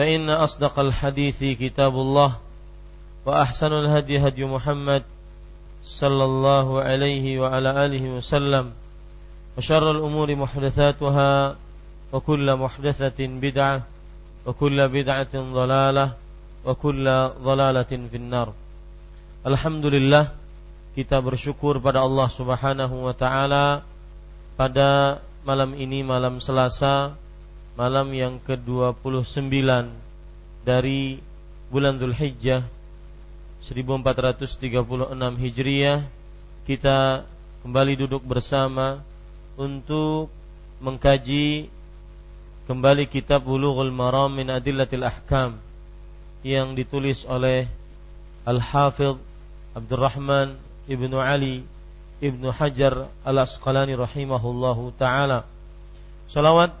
فإن أصدق الحديث كتاب الله وأحسن الهدي هدي محمد صلى الله عليه وعلى آله وسلم وشر الأمور محدثاتها وكل محدثة بدعة وكل بدعة ضلالة وكل ضلالة في النار Alhamdulillah kita bersyukur pada Allah Subhanahu wa taala pada malam ini malam Selasa malam yang ke-29 dari bulan Dzulhijjah 1436 Hijriah kita kembali duduk bersama untuk mengkaji kembali kitab Bulughul Maram min Adillatil Ahkam yang ditulis oleh Al-Hafidh Abdurrahman Ibnu Ali Ibnu Hajar Al-Asqalani rahimahullahu taala. Salawat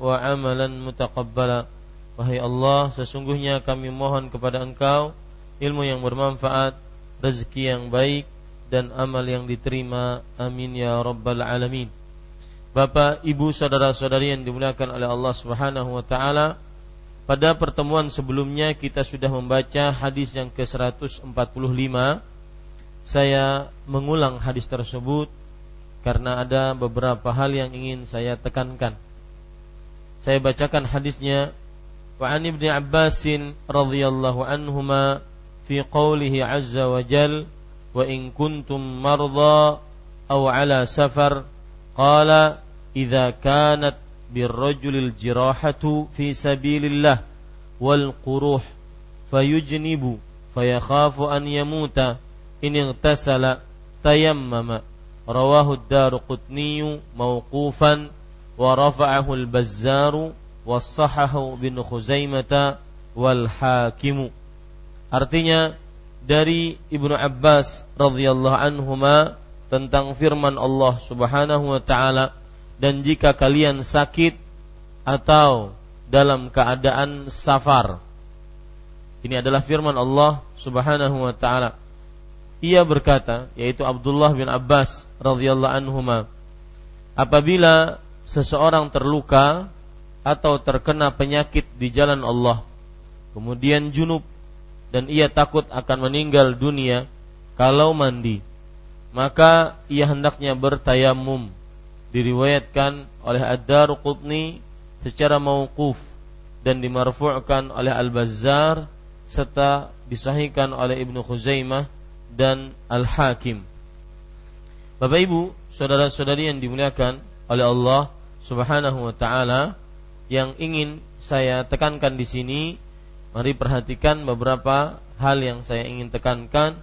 wa amalan mutaqabbala. Wahai Allah, sesungguhnya kami mohon kepada Engkau ilmu yang bermanfaat, rezeki yang baik dan amal yang diterima. Amin ya rabbal alamin. Bapak, Ibu, saudara-saudari yang dimuliakan oleh Allah Subhanahu wa taala, pada pertemuan sebelumnya kita sudah membaca hadis yang ke-145. Saya mengulang hadis tersebut karena ada beberapa hal yang ingin saya tekankan. Saya bacakan hadisnya. Wa an ibni Abbas radhiyallahu anhuma fi qawlihi azza wa jal wa in kuntum marda aw ala safar qala idza kanat birrajulil jirahatu fi sabilillah wal quruh fayujnibu fayakhafu an yamuta in igtasala tayammama rawahu ad-Darqutni mawqufan ورفعه البزار والصحح بن خزيمة والحاكم Artinya dari Ibnu Abbas radhiyallahu anhuma tentang firman Allah Subhanahu wa taala dan jika kalian sakit atau dalam keadaan safar. Ini adalah firman Allah Subhanahu wa taala. Ia berkata yaitu Abdullah bin Abbas radhiyallahu anhuma apabila seseorang terluka atau terkena penyakit di jalan Allah, kemudian junub dan ia takut akan meninggal dunia kalau mandi, maka ia hendaknya bertayamum. Diriwayatkan oleh Ad-Daruqutni secara mauquf dan dimarfu'kan oleh Al-Bazzar serta disahihkan oleh Ibnu Khuzaimah dan Al-Hakim. Bapak Ibu, saudara-saudari yang dimuliakan oleh Allah, Subhanahu wa taala yang ingin saya tekankan di sini Mari perhatikan beberapa hal yang saya ingin tekankan.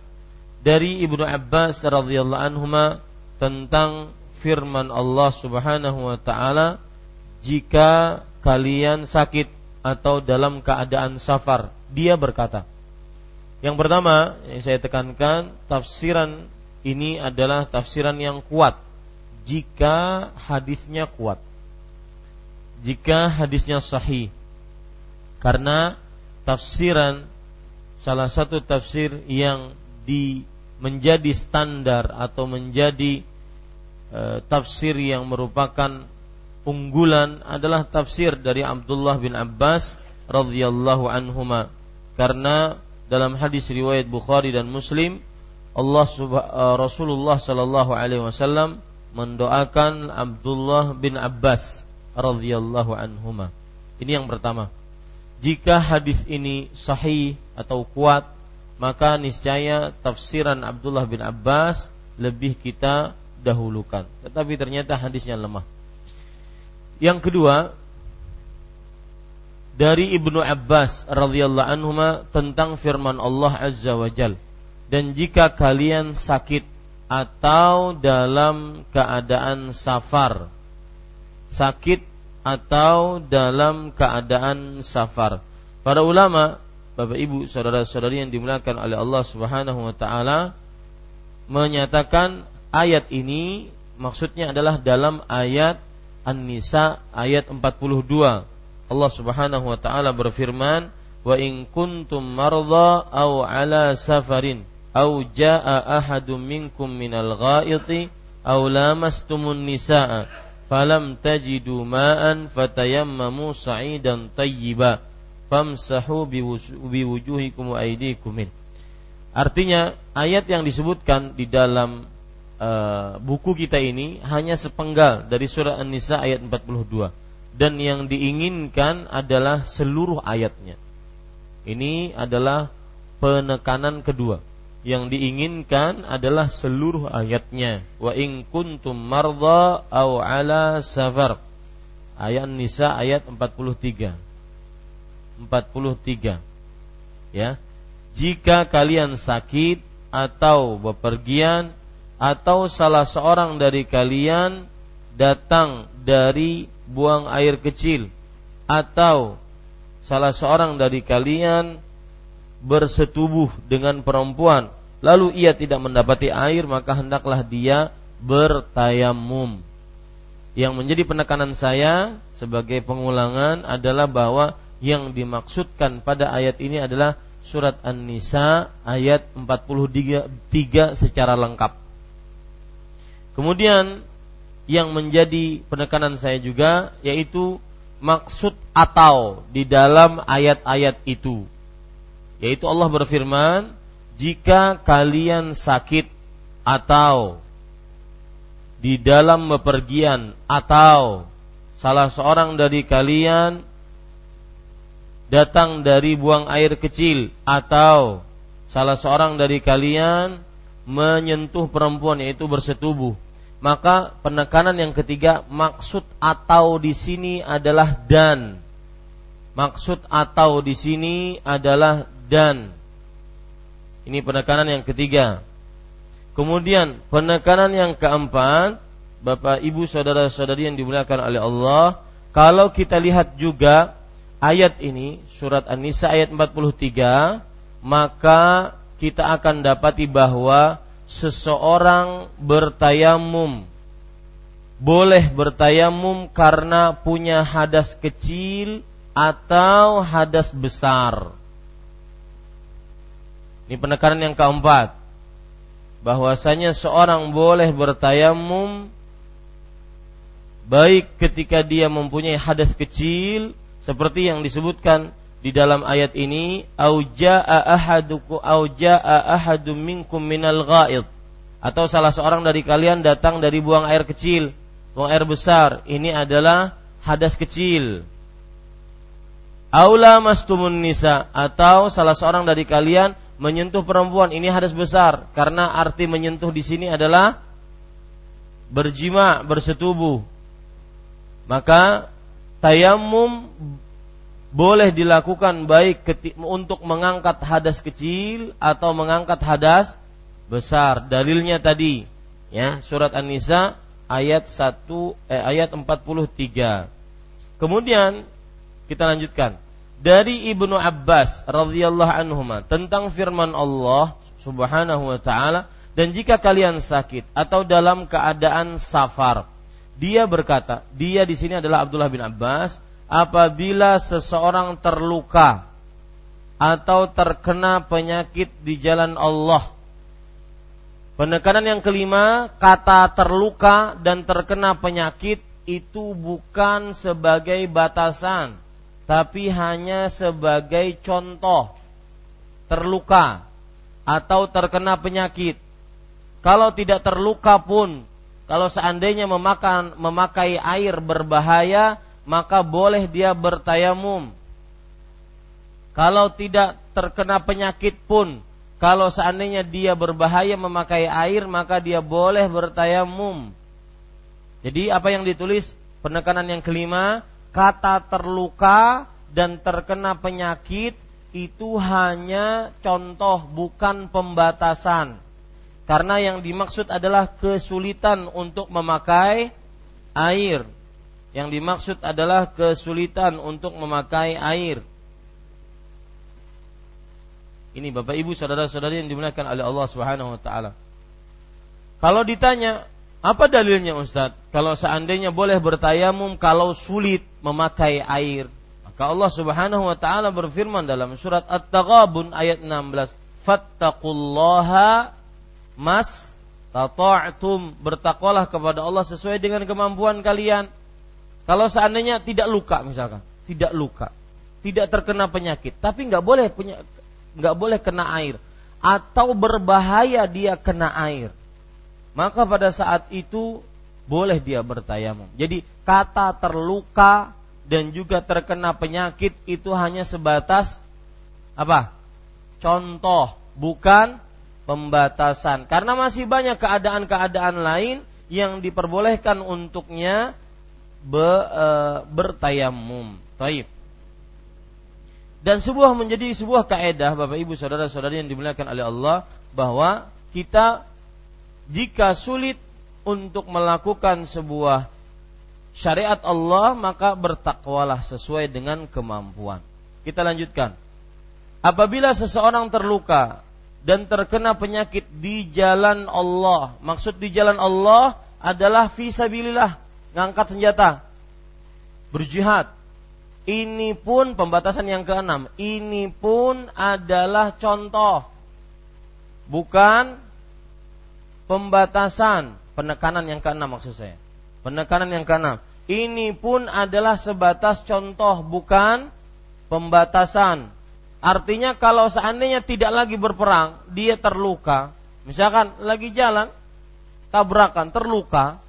Dari Ibnu Abbas radhiyallahu anhu tentang firman Allah Subhanahu wa taala jika kalian sakit atau dalam keadaan safar dia berkata. Yang pertama yang saya tekankan tafsiran ini adalah tafsiran yang kuat. Jika hadisnya kuat jika hadisnya sahih. Karena tafsiran salah satu tafsir yang di menjadi standar atau menjadi e, tafsir yang merupakan unggulan adalah tafsir dari Abdullah bin Abbas radhiyallahu anhuma. Karena dalam hadis riwayat Bukhari dan Muslim Allah e, Rasulullah sallallahu alaihi wasallam mendoakan Abdullah bin Abbas radhiyallahu anhuma. Ini yang pertama. Jika hadis ini sahih atau kuat, maka niscaya tafsiran Abdullah bin Abbas lebih kita dahulukan. Tetapi ternyata hadisnya lemah. Yang kedua, dari Ibnu Abbas radhiyallahu anhu tentang firman Allah Azza wa Jal. Dan jika kalian sakit atau dalam keadaan safar, sakit atau dalam keadaan safar. Para ulama, Bapak Ibu, saudara-saudari yang dimuliakan oleh Allah Subhanahu wa taala menyatakan ayat ini maksudnya adalah dalam ayat An-Nisa ayat 42. Allah Subhanahu wa taala berfirman, "Wa in kuntum marda aw ala safarin aw jaa ahadum minkum minal ghaiti aw lamastumun nisaa falam tajidu ma'an fatayammamu sa'idan tayyiba famsahu biwujuhikum wa aydikum. Artinya ayat yang disebutkan di dalam uh, buku kita ini hanya sepenggal dari surah An-Nisa ayat 42 dan yang diinginkan adalah seluruh ayatnya. Ini adalah penekanan kedua yang diinginkan adalah seluruh ayatnya. Wa in kuntum marda aw ala safar. Ayat Nisa ayat 43. 43. Ya. Jika kalian sakit atau bepergian atau salah seorang dari kalian datang dari buang air kecil atau salah seorang dari kalian bersetubuh dengan perempuan lalu ia tidak mendapati air maka hendaklah dia bertayamum. Yang menjadi penekanan saya sebagai pengulangan adalah bahwa yang dimaksudkan pada ayat ini adalah surat An-Nisa ayat 43 secara lengkap. Kemudian yang menjadi penekanan saya juga yaitu maksud atau di dalam ayat-ayat itu. Yaitu Allah berfirman, jika kalian sakit atau di dalam bepergian atau salah seorang dari kalian datang dari buang air kecil atau salah seorang dari kalian menyentuh perempuan yaitu bersetubuh maka penekanan yang ketiga maksud atau di sini adalah dan. Maksud atau di sini adalah dan ini penekanan yang ketiga. Kemudian penekanan yang keempat, Bapak Ibu saudara-saudari yang dimuliakan oleh Allah, kalau kita lihat juga ayat ini surat An-Nisa ayat 43, maka kita akan dapati bahwa seseorang bertayamum boleh bertayamum karena punya hadas kecil atau hadas besar. Ini penekanan yang keempat. Bahwasanya seorang boleh bertayamum baik ketika dia mempunyai hadas kecil seperti yang disebutkan di dalam ayat ini au jaa ahaduku au jaa ahadum minkum minal ghaid atau salah seorang dari kalian datang dari buang air kecil, buang air besar. Ini adalah hadas kecil. Aula mastumun nisa atau salah seorang dari kalian menyentuh perempuan ini hadas besar karena arti menyentuh di sini adalah berjima bersetubuh maka tayamum boleh dilakukan baik untuk mengangkat hadas kecil atau mengangkat hadas besar. Dalilnya tadi ya, surat An-Nisa ayat 1 eh, ayat 43. Kemudian kita lanjutkan dari Ibnu Abbas radhiyallahu anhu tentang firman Allah Subhanahu wa taala dan jika kalian sakit atau dalam keadaan safar dia berkata dia di sini adalah Abdullah bin Abbas apabila seseorang terluka atau terkena penyakit di jalan Allah Penekanan yang kelima, kata terluka dan terkena penyakit itu bukan sebagai batasan, tapi hanya sebagai contoh. Terluka atau terkena penyakit. Kalau tidak terluka pun, kalau seandainya memakan, memakai air berbahaya, maka boleh dia bertayamum. Kalau tidak terkena penyakit pun, kalau seandainya dia berbahaya memakai air maka dia boleh bertayamum. Jadi apa yang ditulis penekanan yang kelima kata terluka dan terkena penyakit itu hanya contoh bukan pembatasan. Karena yang dimaksud adalah kesulitan untuk memakai air. Yang dimaksud adalah kesulitan untuk memakai air. Ini Bapak Ibu saudara-saudari yang dimuliakan oleh Allah Subhanahu wa taala. Kalau ditanya, apa dalilnya Ustaz? Kalau seandainya boleh bertayamum kalau sulit memakai air, maka Allah Subhanahu wa taala berfirman dalam surat At-Taghabun ayat 16, "Fattaqullaha mas tata'tum." Bertakwalah kepada Allah sesuai dengan kemampuan kalian. Kalau seandainya tidak luka misalkan, tidak luka, tidak terkena penyakit, tapi nggak boleh punya nggak boleh kena air atau berbahaya dia kena air maka pada saat itu boleh dia bertayamum jadi kata terluka dan juga terkena penyakit itu hanya sebatas apa contoh bukan pembatasan karena masih banyak keadaan-keadaan lain yang diperbolehkan untuknya be, e, bertayamum. Taib. Dan sebuah menjadi sebuah kaedah Bapak Ibu saudara-saudari yang dimuliakan oleh Allah bahwa kita jika sulit untuk melakukan sebuah syariat Allah maka bertakwalah sesuai dengan kemampuan. Kita lanjutkan. Apabila seseorang terluka dan terkena penyakit di jalan Allah, maksud di jalan Allah adalah visabilillah, ngangkat senjata, berjihad, ini pun pembatasan yang keenam. Ini pun adalah contoh. Bukan pembatasan. Penekanan yang keenam maksud saya. Penekanan yang keenam. Ini pun adalah sebatas contoh. Bukan pembatasan. Artinya kalau seandainya tidak lagi berperang. Dia terluka. Misalkan lagi jalan. Tabrakan terluka.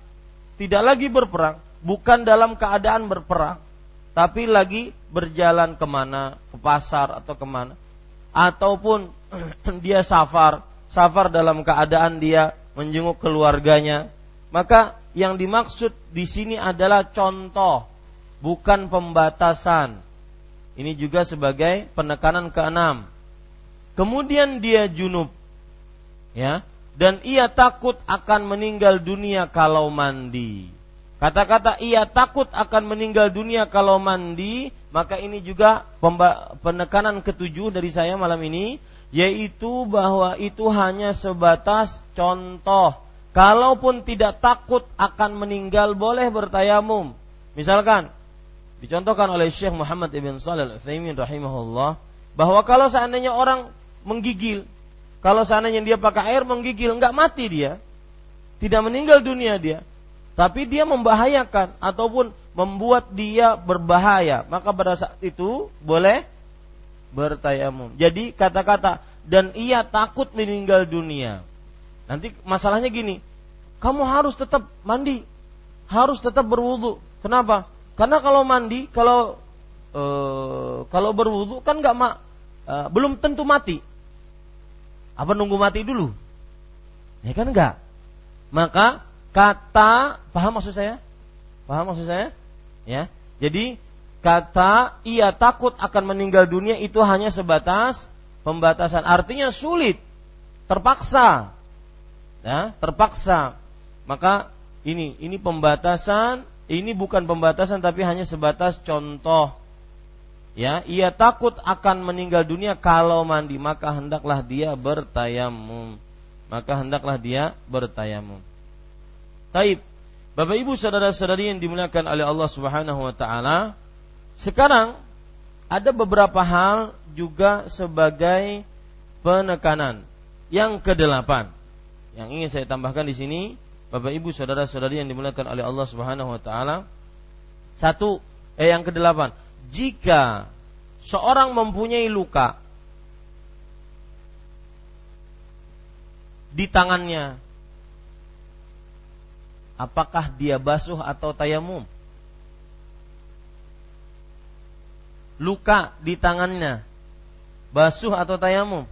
Tidak lagi berperang. Bukan dalam keadaan berperang tapi lagi berjalan ke mana, ke pasar atau ke mana, ataupun dia safar, safar dalam keadaan dia menjenguk keluarganya, maka yang dimaksud di sini adalah contoh, bukan pembatasan. Ini juga sebagai penekanan keenam. Kemudian dia junub, ya, dan ia takut akan meninggal dunia kalau mandi. Kata-kata ia takut akan meninggal dunia kalau mandi, maka ini juga penekanan ketujuh dari saya malam ini, yaitu bahwa itu hanya sebatas contoh. Kalaupun tidak takut akan meninggal, boleh bertayamum. Misalkan, dicontohkan oleh Syekh Muhammad ibn Salih al-Uthaymin rahimahullah, bahwa kalau seandainya orang menggigil, kalau seandainya dia pakai air menggigil, nggak mati dia, tidak meninggal dunia dia, tapi dia membahayakan ataupun membuat dia berbahaya, maka pada saat itu boleh bertayamum. Jadi kata-kata dan ia takut meninggal dunia. Nanti masalahnya gini, kamu harus tetap mandi, harus tetap berwudu. Kenapa? Karena kalau mandi, kalau e, kalau berwudu kan nggak ma, e, belum tentu mati. Apa nunggu mati dulu? Ya kan enggak. Maka kata paham maksud saya? Paham maksud saya? Ya. Jadi kata ia takut akan meninggal dunia itu hanya sebatas pembatasan. Artinya sulit, terpaksa. Ya, terpaksa. Maka ini ini pembatasan, ini bukan pembatasan tapi hanya sebatas contoh. Ya, ia takut akan meninggal dunia kalau mandi, maka hendaklah dia bertayamum. Maka hendaklah dia bertayamum. Taib. Bapak Ibu saudara-saudari yang dimuliakan oleh Allah Subhanahu wa taala, sekarang ada beberapa hal juga sebagai penekanan. Yang kedelapan, yang ingin saya tambahkan di sini, Bapak Ibu saudara-saudari yang dimuliakan oleh Allah Subhanahu wa taala. Satu, eh yang kedelapan, jika seorang mempunyai luka di tangannya, apakah dia basuh atau tayamum? Luka di tangannya, basuh atau tayamum?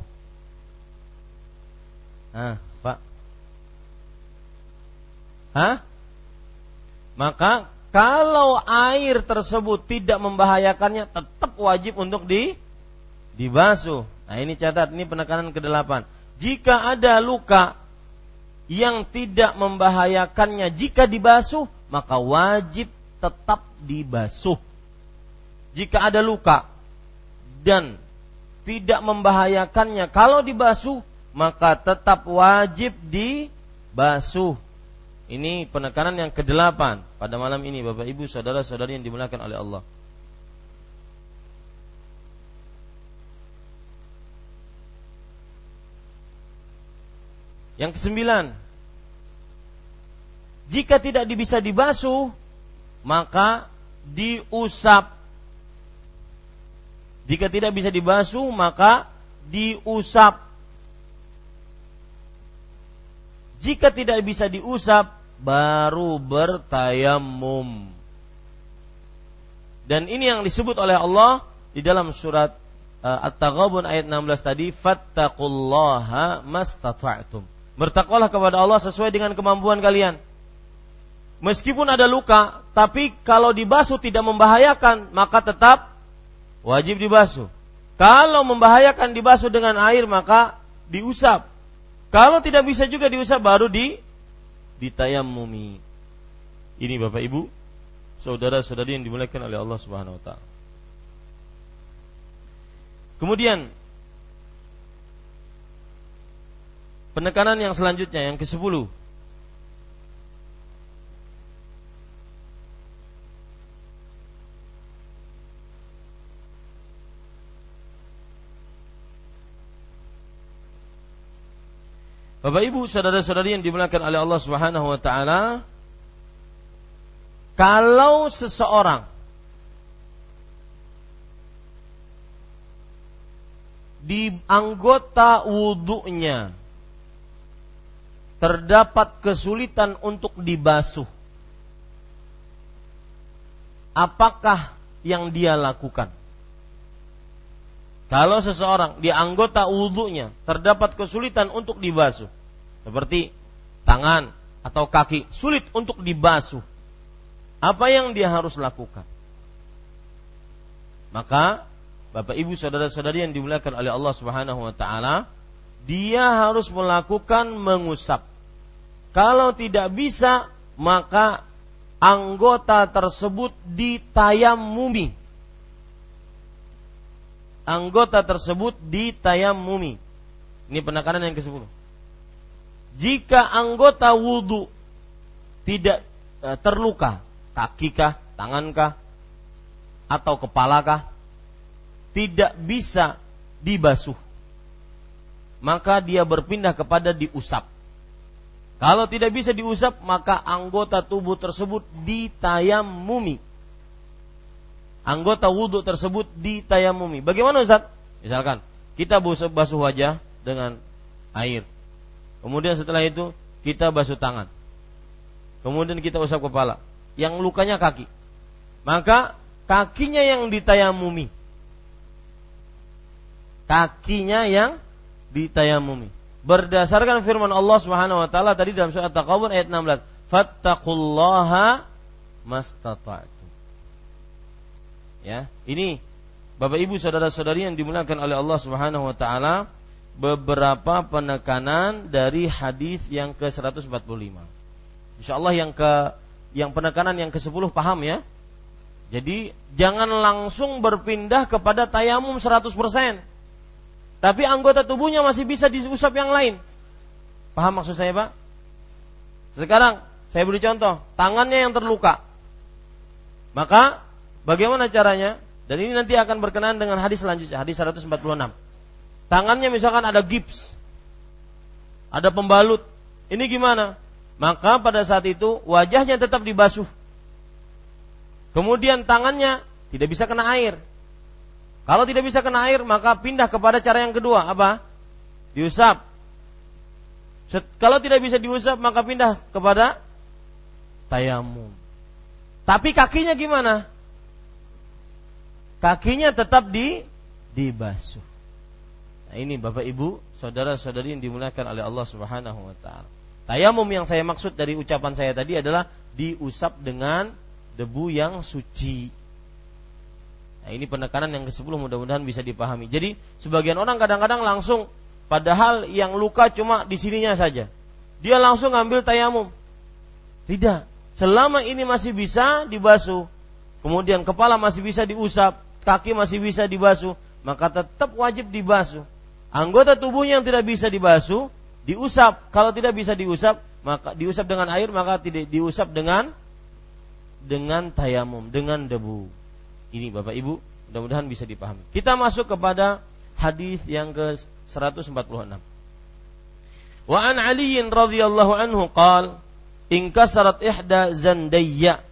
Nah, Pak. Hah? Maka kalau air tersebut tidak membahayakannya tetap wajib untuk di dibasuh. Nah, ini catat, ini penekanan ke-8. Jika ada luka yang tidak membahayakannya jika dibasuh, maka wajib tetap dibasuh. Jika ada luka dan tidak membahayakannya kalau dibasuh, maka tetap wajib dibasuh. Ini penekanan yang kedelapan pada malam ini Bapak Ibu saudara-saudari yang dimuliakan oleh Allah. Yang kesembilan, jika tidak bisa dibasuh, maka diusap. Jika tidak bisa dibasuh, maka diusap. Jika tidak bisa diusap, baru bertayamum. Dan ini yang disebut oleh Allah di dalam surat uh, At-Taghabun ayat 16 tadi, "Fattaqullaha mastata'tum." Bertakwalah kepada Allah sesuai dengan kemampuan kalian. Meskipun ada luka, tapi kalau dibasuh tidak membahayakan, maka tetap wajib dibasuh. Kalau membahayakan dibasuh dengan air, maka diusap. Kalau tidak bisa juga diusap, baru di ditayamumi. Ini Bapak Ibu, saudara-saudari yang dimuliakan oleh Allah Subhanahu wa taala. Kemudian Penekanan yang selanjutnya yang ke-10. Bapak Ibu, saudara-saudari yang dimuliakan oleh Allah Subhanahu wa taala, kalau seseorang di anggota wudhunya terdapat kesulitan untuk dibasuh. Apakah yang dia lakukan? Kalau seseorang di anggota wudhunya terdapat kesulitan untuk dibasuh, seperti tangan atau kaki sulit untuk dibasuh, apa yang dia harus lakukan? Maka Bapak Ibu saudara-saudari yang dimuliakan oleh Allah Subhanahu wa taala, dia harus melakukan mengusap. Kalau tidak bisa, maka anggota tersebut ditayamumi. Anggota tersebut ditayamumi. Ini penekanan yang ke-10. Jika anggota wudhu tidak e, terluka, kaki kah, tangan kah, atau kepala kah, tidak bisa dibasuh maka dia berpindah kepada diusap. Kalau tidak bisa diusap, maka anggota tubuh tersebut ditayamumi. Anggota wudhu tersebut ditayamumi. Bagaimana Ustaz? Misalkan, kita basuh wajah dengan air. Kemudian setelah itu, kita basuh tangan. Kemudian kita usap kepala. Yang lukanya kaki. Maka, kakinya yang ditayamumi. Kakinya yang ditayamumi. Berdasarkan firman Allah Subhanahu wa taala tadi dalam surat At-Taqabun ayat 16, "Fattaqullaha mastata'tum." Ya, ini Bapak Ibu saudara-saudari yang dimuliakan oleh Allah Subhanahu wa taala, beberapa penekanan dari hadis yang ke-145. Insyaallah yang ke yang penekanan yang ke-10 paham ya? Jadi jangan langsung berpindah kepada tayamum 100%. Tapi anggota tubuhnya masih bisa diusap yang lain. Paham maksud saya, Pak? Sekarang saya beri contoh, tangannya yang terluka. Maka bagaimana caranya? Dan ini nanti akan berkenaan dengan hadis selanjutnya, hadis 146. Tangannya misalkan ada gips, ada pembalut. Ini gimana? Maka pada saat itu wajahnya tetap dibasuh. Kemudian tangannya tidak bisa kena air. Kalau tidak bisa kena air, maka pindah kepada cara yang kedua, apa? Diusap. Kalau tidak bisa diusap, maka pindah kepada tayamum. Tapi kakinya gimana? kakinya tetap di dibasuh. Nah, ini Bapak Ibu, saudara-saudari yang dimuliakan oleh Allah Subhanahu wa taala. Tayamum yang saya maksud dari ucapan saya tadi adalah diusap dengan debu yang suci. Nah, ini penekanan yang ke-10 mudah-mudahan bisa dipahami. Jadi, sebagian orang kadang-kadang langsung padahal yang luka cuma di sininya saja. Dia langsung ngambil tayamum. Tidak. Selama ini masih bisa dibasuh, kemudian kepala masih bisa diusap, kaki masih bisa dibasuh, maka tetap wajib dibasuh. Anggota tubuhnya yang tidak bisa dibasuh, diusap. Kalau tidak bisa diusap, maka diusap dengan air, maka tidak diusap dengan dengan tayamum, dengan debu. Ini Bapak Ibu, mudah-mudahan bisa dipahami. Kita masuk kepada hadis yang ke 146. Wa an Ali radhiyallahu anhu qal inkasarat ihda zandayya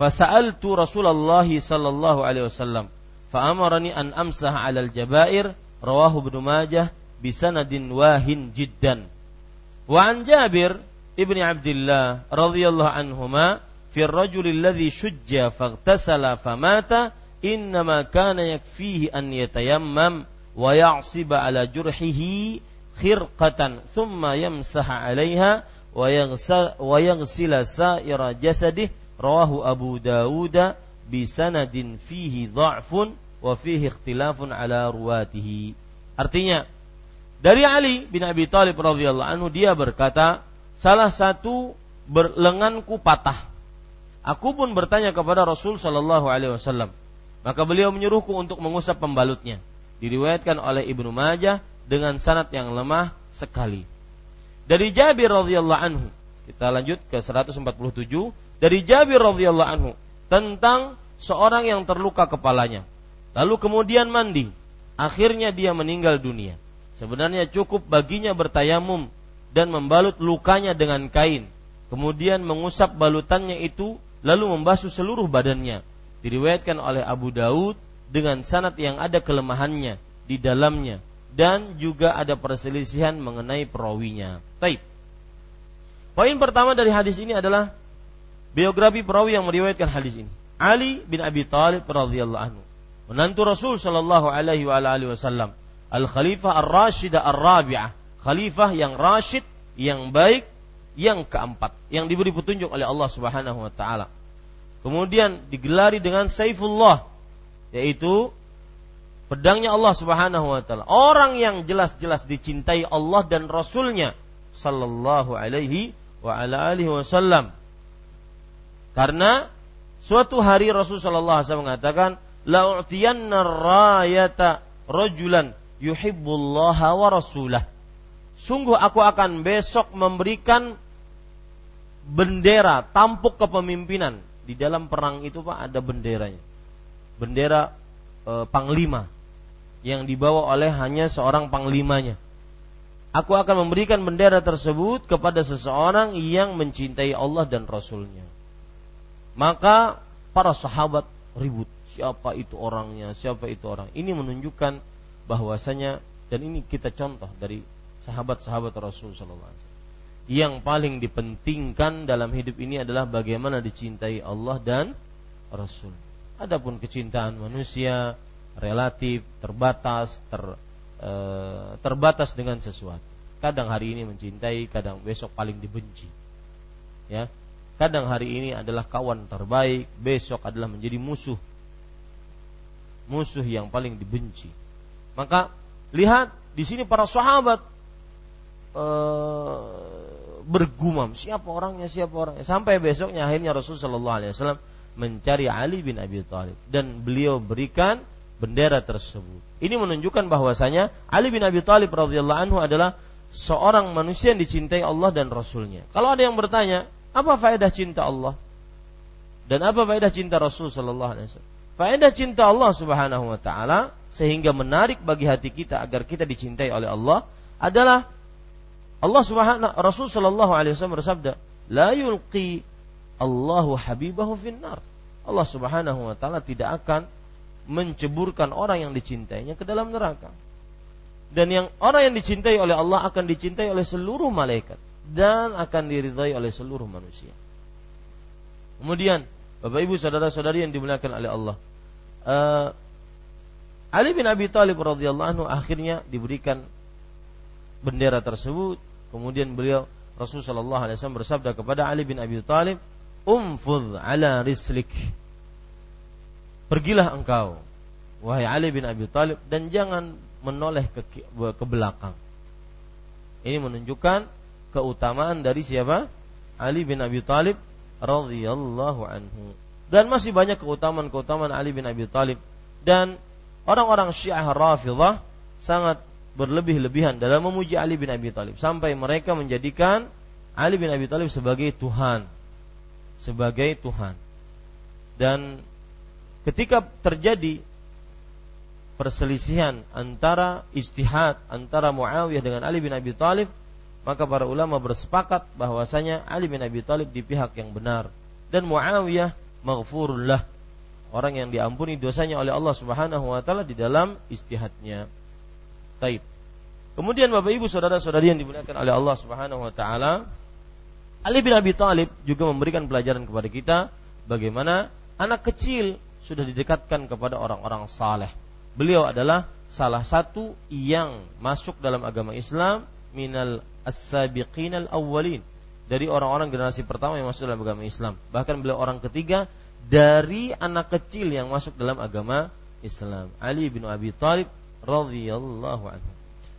fasa'altu Rasulullah sallallahu alaihi wasallam fa'amarani an amsah 'alal jabair rawahu Ibnu Majah bisanadin wahin jiddan. Wa an Jabir ibni Abdullah radhiyallahu anhuma fi ar-rajul alladhi shujja faghtasala famata innama kana yakfihi an yatayammam wa ya'siba ala jurhihi khirqatan thumma yamsaha 'alayha wa yaghsila sa'ira jasadih rawahu Abu Dawud fihi dha'fun wa fihi ikhtilafun ala ruwatihi. Artinya dari Ali bin Abi Thalib radhiyallahu anhu dia berkata, salah satu berlenganku patah. Aku pun bertanya kepada Rasul sallallahu alaihi wasallam. Maka beliau menyuruhku untuk mengusap pembalutnya. Diriwayatkan oleh Ibnu Majah dengan sanad yang lemah sekali. Dari Jabir radhiyallahu anhu, kita lanjut ke 147 dari Jabir radhiyallahu anhu tentang seorang yang terluka kepalanya. Lalu kemudian mandi. Akhirnya dia meninggal dunia. Sebenarnya cukup baginya bertayamum dan membalut lukanya dengan kain. Kemudian mengusap balutannya itu lalu membasuh seluruh badannya. Diriwayatkan oleh Abu Daud dengan sanat yang ada kelemahannya di dalamnya dan juga ada perselisihan mengenai perawinya. Taib. Poin pertama dari hadis ini adalah biografi perawi yang meriwayatkan hadis ini. Ali bin Abi Thalib radhiyallahu anhu, menantu Rasul sallallahu alaihi wasallam, al khalifah ar-rasyidah ar-rabi'ah, khalifah yang rasyid, yang baik, yang keempat, yang diberi petunjuk oleh Allah Subhanahu wa taala. Kemudian digelari dengan Saifullah, yaitu pedangnya Allah Subhanahu wa taala. Orang yang jelas-jelas dicintai Allah dan Rasulnya sallallahu alaihi wa ala alihi wasallam. Karena Suatu hari Rasulullah SAW mengatakan, "La'utiyanna rayata rajulan yuhibbullaha wa rasulah." Sungguh aku akan besok memberikan bendera tampuk kepemimpinan. Di dalam perang itu Pak ada benderanya. Bendera e, panglima yang dibawa oleh hanya seorang panglimanya. Aku akan memberikan bendera tersebut kepada seseorang yang mencintai Allah dan Rasulnya. Maka para sahabat ribut siapa itu orangnya, siapa itu orang. Ini menunjukkan bahwasanya dan ini kita contoh dari sahabat-sahabat Rasul sallallahu alaihi wasallam. Yang paling dipentingkan dalam hidup ini adalah bagaimana dicintai Allah dan Rasul. Adapun kecintaan manusia relatif, terbatas, ter, e, terbatas dengan sesuatu. Kadang hari ini mencintai, kadang besok paling dibenci. Ya, Kadang hari ini adalah kawan terbaik, besok adalah menjadi musuh. Musuh yang paling dibenci. Maka lihat di sini para sahabat e, bergumam siapa orangnya siapa orangnya sampai besoknya akhirnya Rasulullah Shallallahu Alaihi Wasallam mencari Ali bin Abi Thalib dan beliau berikan bendera tersebut. Ini menunjukkan bahwasanya Ali bin Abi Thalib radhiyallahu anhu adalah seorang manusia yang dicintai Allah dan Rasulnya. Kalau ada yang bertanya, apa faedah cinta Allah? Dan apa faedah cinta Rasul sallallahu alaihi wasallam? Faedah cinta Allah Subhanahu wa taala sehingga menarik bagi hati kita agar kita dicintai oleh Allah adalah Allah Subhanahu Rasul sallallahu alaihi wasallam bersabda, "La yulqi Allahu habibahu finnar." Allah Subhanahu wa taala tidak akan menceburkan orang yang dicintainya ke dalam neraka. Dan yang orang yang dicintai oleh Allah akan dicintai oleh seluruh malaikat dan akan diridhai oleh seluruh manusia. Kemudian Bapak Ibu saudara-saudari yang dimuliakan oleh Allah. Uh, Ali bin Abi Thalib radhiyallahu anhu akhirnya diberikan bendera tersebut. Kemudian beliau Rasul sallallahu alaihi wasallam bersabda kepada Ali bin Abi Thalib, "Umfudh ala rislik." Pergilah engkau wahai Ali bin Abi Thalib dan jangan menoleh ke, ke belakang. Ini menunjukkan keutamaan dari siapa? Ali bin Abi Thalib radhiyallahu anhu. Dan masih banyak keutamaan-keutamaan Ali bin Abi Thalib. Dan orang-orang Syiah Rafidhah sangat berlebih-lebihan dalam memuji Ali bin Abi Thalib. Sampai mereka menjadikan Ali bin Abi Thalib sebagai Tuhan. Sebagai Tuhan. Dan ketika terjadi perselisihan antara istihad antara Muawiyah dengan Ali bin Abi Thalib maka para ulama bersepakat bahwasanya Ali bin Abi Thalib di pihak yang benar. Dan Muawiyah maghfurullah orang yang diampuni dosanya oleh Allah Subhanahu wa taala di dalam istihadnya. Taib. Kemudian Bapak Ibu saudara-saudari yang dimuliakan oleh Allah Subhanahu wa taala, Ali bin Abi Thalib juga memberikan pelajaran kepada kita bagaimana anak kecil sudah didekatkan kepada orang-orang saleh. Beliau adalah salah satu yang masuk dalam agama Islam minal as-sabiqin al-awwalin dari orang-orang generasi pertama yang masuk dalam agama Islam. Bahkan beliau orang ketiga dari anak kecil yang masuk dalam agama Islam. Ali bin Abi Thalib radhiyallahu anhu.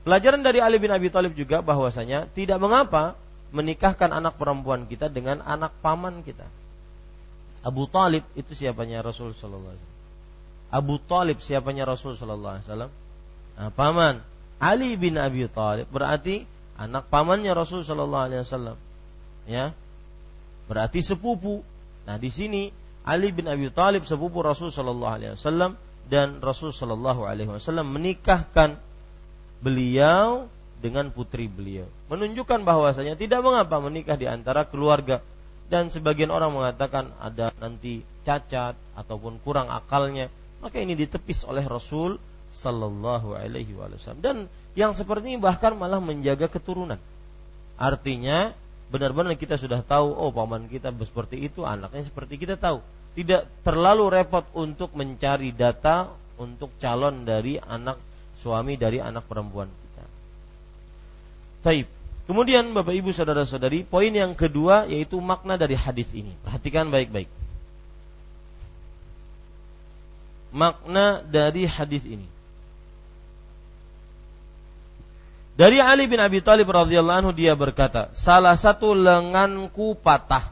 Pelajaran dari Ali bin Abi Thalib juga bahwasanya tidak mengapa menikahkan anak perempuan kita dengan anak paman kita. Abu Talib itu siapanya Rasul sallallahu alaihi wasallam. Abu Talib siapanya Rasul sallallahu alaihi wasallam? Nah, paman Ali bin Abi Thalib berarti anak pamannya Rasul Shallallahu Alaihi Wasallam. Ya, berarti sepupu. Nah di sini Ali bin Abi Thalib sepupu Rasul Shallallahu Alaihi Wasallam dan Rasul Shallallahu Alaihi Wasallam menikahkan beliau dengan putri beliau, menunjukkan bahwasanya tidak mengapa menikah di antara keluarga. Dan sebagian orang mengatakan ada nanti cacat ataupun kurang akalnya, maka ini ditepis oleh Rasul Sallallahu Alaihi Wasallam. Dan yang seperti ini bahkan malah menjaga keturunan. Artinya benar-benar kita sudah tahu oh paman kita seperti itu, anaknya seperti kita tahu. Tidak terlalu repot untuk mencari data untuk calon dari anak suami dari anak perempuan kita. Taib. Kemudian Bapak Ibu saudara-saudari, poin yang kedua yaitu makna dari hadis ini. Perhatikan baik-baik. Makna dari hadis ini. Dari Ali bin Abi Thalib radhiyallahu anhu dia berkata, salah satu lenganku patah.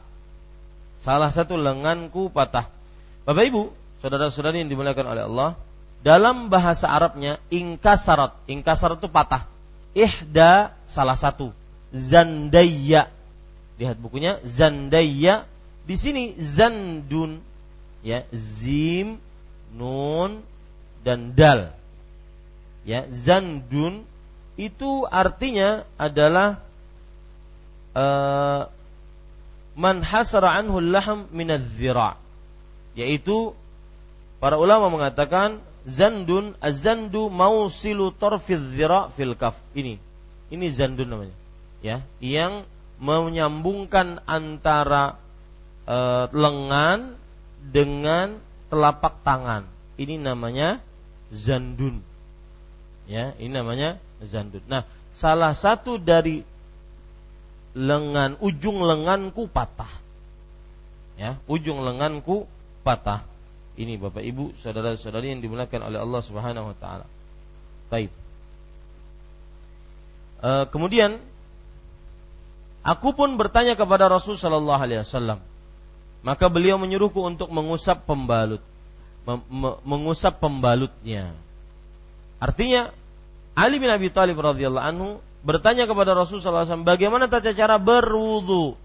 Salah satu lenganku patah. Bapak Ibu, saudara-saudari yang dimuliakan oleh Allah, dalam bahasa Arabnya ingkasarat, ingkasarat itu patah. Ihda salah satu, zandaya. Lihat bukunya zandaya. Di sini zandun ya, zim, nun dan dal. Ya, zandun itu artinya adalah uh, man hasara anhu minadh yaitu para ulama mengatakan zandun azandu mausilu tarfiz dhira fil kaf. Ini ini zandun namanya. Ya yang menyambungkan antara uh, lengan dengan telapak tangan. Ini namanya zandun. Ya ini namanya zandun. Nah, salah satu dari lengan ujung lenganku patah. Ya, ujung lenganku patah. Ini Bapak Ibu, saudara-saudari yang dimuliakan oleh Allah Subhanahu wa taala. Baik. E, kemudian aku pun bertanya kepada Rasul sallallahu alaihi wasallam. Maka beliau menyuruhku untuk mengusap pembalut. Mengusap pembalutnya. Artinya Ali bin Abi Thalib radhiyallahu anhu bertanya kepada Rasulullah SAW, bagaimana tata cara berwudu?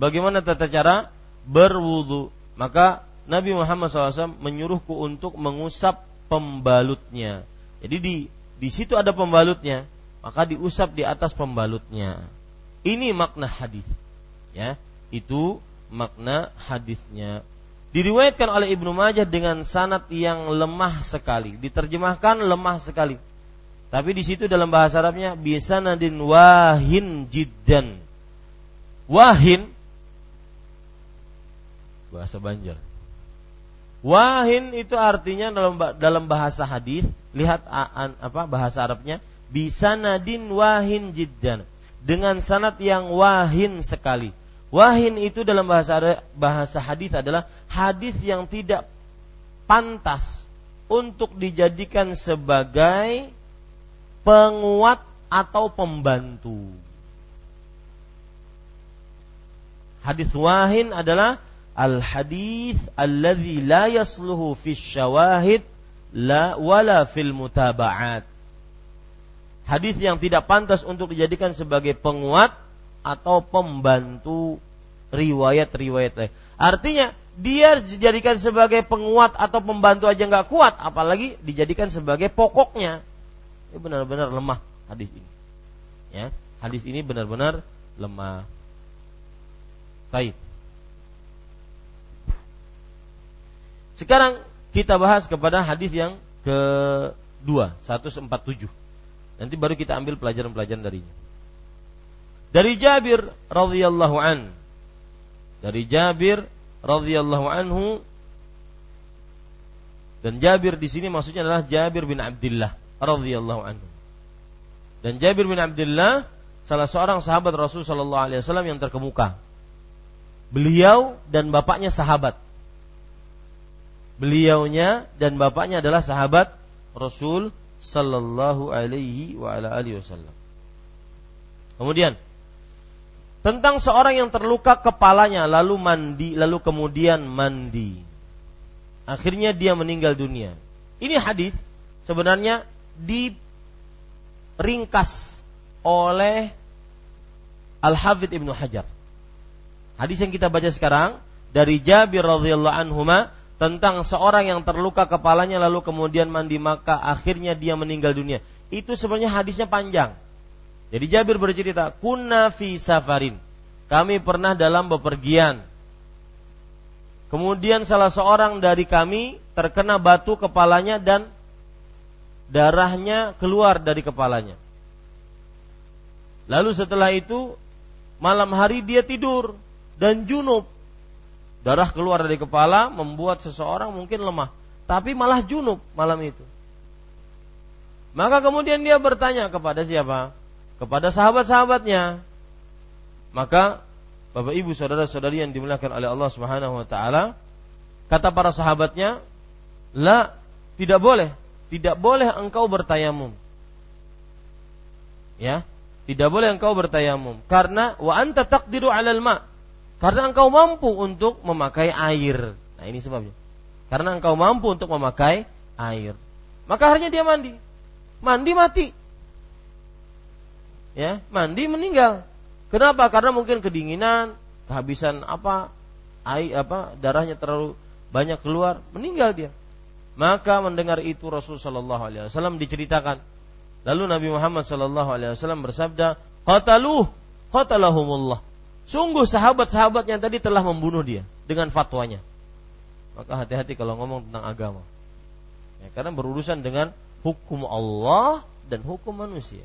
Bagaimana tata cara berwudu? Maka Nabi Muhammad SAW menyuruhku untuk mengusap pembalutnya. Jadi di di situ ada pembalutnya, maka diusap di atas pembalutnya. Ini makna hadis. Ya, itu makna hadisnya. Diriwayatkan oleh Ibnu Majah dengan sanat yang lemah sekali, diterjemahkan lemah sekali. Tapi di situ dalam bahasa Arabnya bisa nadin wahin jiddan. Wahin bahasa Banjar. Wahin itu artinya dalam dalam bahasa hadis, lihat apa bahasa Arabnya bisa nadin wahin jiddan dengan sanat yang wahin sekali. Wahin itu dalam bahasa bahasa hadis adalah hadis yang tidak pantas untuk dijadikan sebagai penguat atau pembantu. Hadis wahin adalah al hadis alladzi la yasluhu fi syawahid la wala fil mutaba'at. Hadis yang tidak pantas untuk dijadikan sebagai penguat atau pembantu riwayat-riwayat. Artinya dia dijadikan sebagai penguat atau pembantu aja nggak kuat, apalagi dijadikan sebagai pokoknya. Ini benar-benar lemah hadis ini. Ya, hadis ini benar-benar lemah. Baik. Sekarang kita bahas kepada hadis yang kedua, 147. Nanti baru kita ambil pelajaran-pelajaran darinya. Dari Jabir radhiyallahu an. Dari Jabir radhiyallahu anhu dan Jabir di sini maksudnya adalah Jabir bin Abdullah radhiyallahu anhu. Dan Jabir bin Abdullah salah seorang sahabat Rasul sallallahu alaihi wasallam yang terkemuka. Beliau dan bapaknya sahabat. Beliaunya dan bapaknya adalah sahabat Rasul sallallahu alaihi wa ala alihi wasallam. Kemudian tentang seorang yang terluka kepalanya lalu mandi lalu kemudian mandi. Akhirnya dia meninggal dunia. Ini hadis sebenarnya diringkas oleh Al-Hafidh Ibnu Hajar. Hadis yang kita baca sekarang dari Jabir radhiyallahu anhu tentang seorang yang terluka kepalanya lalu kemudian mandi maka akhirnya dia meninggal dunia. Itu sebenarnya hadisnya panjang. Jadi Jabir bercerita, "Kunna fi safarin." Kami pernah dalam bepergian. Kemudian salah seorang dari kami terkena batu kepalanya dan darahnya keluar dari kepalanya. Lalu setelah itu malam hari dia tidur dan junub. Darah keluar dari kepala membuat seseorang mungkin lemah, tapi malah junub malam itu. Maka kemudian dia bertanya kepada siapa? Kepada sahabat-sahabatnya. Maka Bapak Ibu saudara-saudari yang dimuliakan oleh Allah Subhanahu wa taala, kata para sahabatnya, "La, tidak boleh tidak boleh engkau bertayamum. Ya, tidak boleh engkau bertayamum karena wa anta taqdiru 'alal ma. Karena engkau mampu untuk memakai air. Nah, ini sebabnya. Karena engkau mampu untuk memakai air. Maka akhirnya dia mandi. Mandi mati. Ya, mandi meninggal. Kenapa? Karena mungkin kedinginan, kehabisan apa, air apa, darahnya terlalu banyak keluar, meninggal dia. Maka mendengar itu Rasul Shallallahu Alaihi Wasallam diceritakan. Lalu Nabi Muhammad Shallallahu Alaihi Wasallam bersabda, "Qataluh, qatalahumullah." Sungguh sahabat-sahabat yang tadi telah membunuh dia dengan fatwanya. Maka hati-hati kalau ngomong tentang agama. Ya, karena berurusan dengan hukum Allah dan hukum manusia.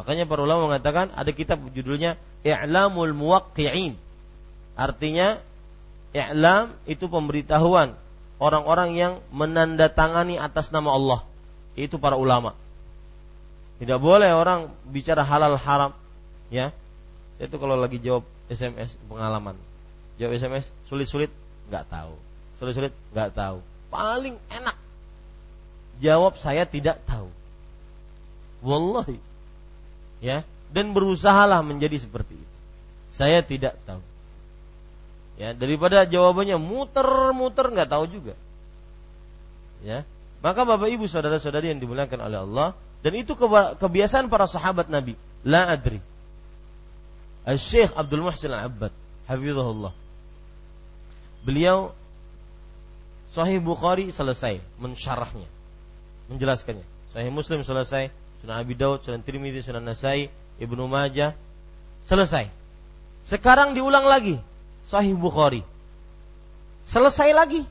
Makanya para ulama mengatakan ada kitab judulnya I'lamul Muwaqqi'in. Artinya i'lam itu pemberitahuan orang-orang yang menandatangani atas nama Allah. Itu para ulama. Tidak boleh orang bicara halal haram, ya. Itu kalau lagi jawab SMS pengalaman. Jawab SMS sulit-sulit nggak tahu. Sulit-sulit nggak tahu. Paling enak jawab saya tidak tahu. Wallahi. Ya, dan berusahalah menjadi seperti itu. Saya tidak tahu. Ya, daripada jawabannya muter-muter nggak tahu juga. Ya. Maka Bapak Ibu saudara-saudari yang dimuliakan oleh Allah dan itu kebiasaan para sahabat Nabi. La adri. Al-Syekh Abdul Muhsin Al-Abbad, hafizahullah. Beliau Sahih Bukhari selesai mensyarahnya, menjelaskannya. Sahih Muslim selesai, Sunan Abi Daud, Sunan Tirmidzi, Sunan Nasai, Ibnu Majah selesai. Sekarang diulang lagi Sahih Bukhari. Selesai lagi.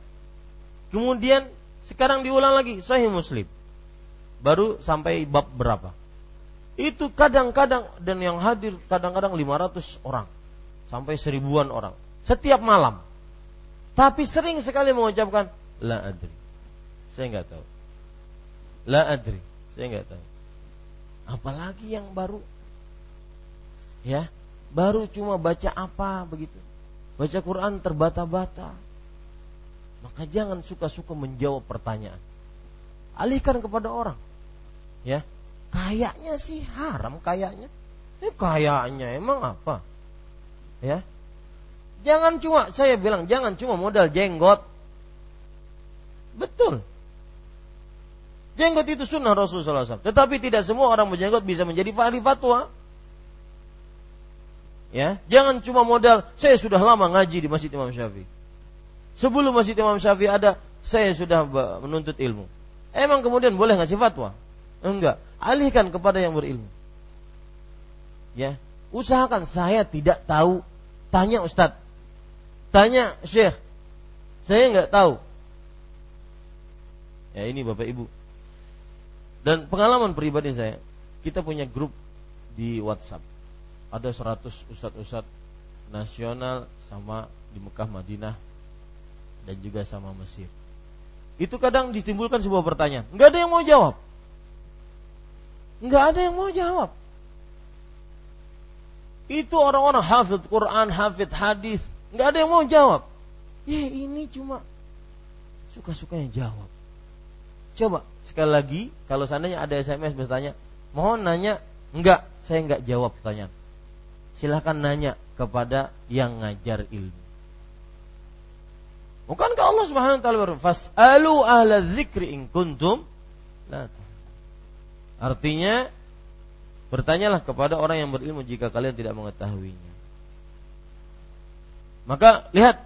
Kemudian sekarang diulang lagi Sahih Muslim. Baru sampai bab berapa? Itu kadang-kadang dan yang hadir kadang-kadang 500 orang sampai seribuan orang setiap malam. Tapi sering sekali mengucapkan la adri. Saya nggak tahu. La adri. Saya nggak tahu. Apalagi yang baru. Ya, baru cuma baca apa begitu. Baca Quran terbata-bata. Maka jangan suka-suka menjawab pertanyaan. Alihkan kepada orang. Ya, kayaknya sih haram kayaknya. Eh kayaknya emang apa? Ya. Jangan cuma saya bilang jangan cuma modal jenggot. Betul. Jenggot itu sunnah Rasulullah SAW. Tetapi tidak semua orang berjenggot bisa menjadi ahli fatwa. Ya, jangan cuma modal saya sudah lama ngaji di Masjid Imam Syafi'i. Sebelum Masjid Imam Syafi'i ada, saya sudah menuntut ilmu. Emang kemudian boleh ngasih fatwa? Enggak, alihkan kepada yang berilmu. Ya, usahakan saya tidak tahu, tanya Ustadz, tanya Syekh, saya nggak tahu. Ya ini Bapak Ibu. Dan pengalaman pribadi saya, kita punya grup di WhatsApp ada 100 ustadz-ustadz nasional sama di Mekah Madinah dan juga sama Mesir. Itu kadang ditimbulkan sebuah pertanyaan, nggak ada yang mau jawab. Nggak ada yang mau jawab. Itu orang-orang hafid Quran, hafid hadis, nggak ada yang mau jawab. Ya ini cuma suka-sukanya jawab. Coba sekali lagi, kalau seandainya ada SMS bertanya, mohon nanya, enggak, saya enggak jawab pertanyaan silahkan nanya kepada yang ngajar ilmu. Bukankah Allah Subhanahu wa taala berfirman, "Fas'alu ahla dzikri in kuntum la Artinya bertanyalah kepada orang yang berilmu jika kalian tidak mengetahuinya. Maka lihat,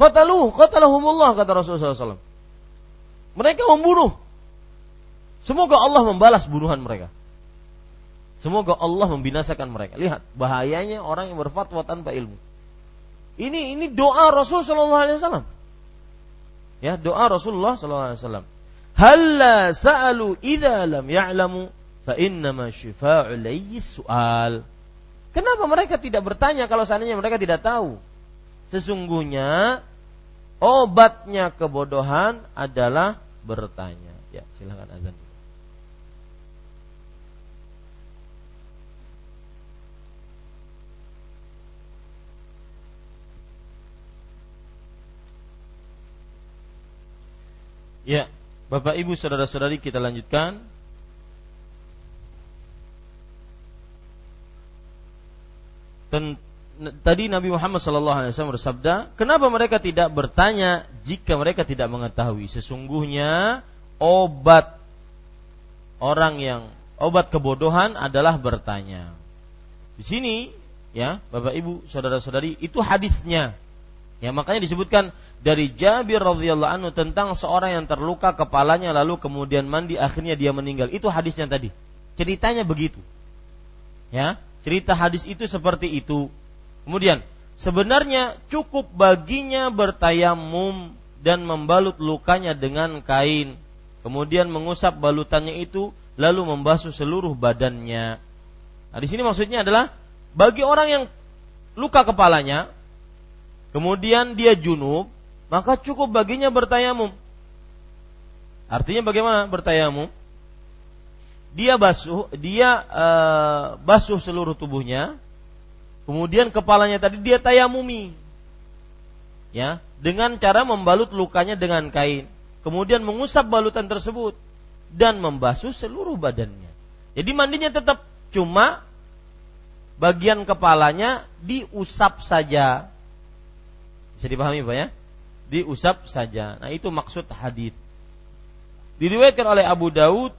qatalu qatalahumullah kata Rasulullah SAW. Mereka membunuh. Semoga Allah membalas bunuhan mereka. Semoga Allah membinasakan mereka. Lihat bahayanya orang yang berfatwa tanpa ilmu. Ini ini doa Rasul Shallallahu Alaihi Wasallam. Ya doa Rasulullah Shallallahu Alaihi Wasallam. Halla sa'alu idza lam ya'lamu fa innama su'al. Kenapa mereka tidak bertanya kalau seandainya mereka tidak tahu? Sesungguhnya obatnya kebodohan adalah bertanya. Ya, silakan azan. Ya, Bapak Ibu saudara-saudari kita lanjutkan. Ten, tadi Nabi Muhammad SAW bersabda, kenapa mereka tidak bertanya jika mereka tidak mengetahui? Sesungguhnya obat orang yang obat kebodohan adalah bertanya. Di sini ya, Bapak Ibu, saudara-saudari, itu hadisnya. Ya, makanya disebutkan dari Jabir radhiyallahu anhu tentang seorang yang terluka kepalanya lalu kemudian mandi akhirnya dia meninggal. Itu hadisnya tadi. Ceritanya begitu. Ya, cerita hadis itu seperti itu. Kemudian sebenarnya cukup baginya bertayamum dan membalut lukanya dengan kain. Kemudian mengusap balutannya itu lalu membasuh seluruh badannya. Nah, di sini maksudnya adalah bagi orang yang luka kepalanya kemudian dia junub maka cukup baginya bertayamum. Artinya bagaimana bertayamum? Dia basuh, dia uh, basuh seluruh tubuhnya, kemudian kepalanya tadi dia tayamumi. Ya, dengan cara membalut lukanya dengan kain, kemudian mengusap balutan tersebut dan membasuh seluruh badannya. Jadi mandinya tetap cuma bagian kepalanya diusap saja. Bisa dipahami Pak ya? Diusap saja. Nah, itu maksud hadis. Diriwayatkan oleh Abu Daud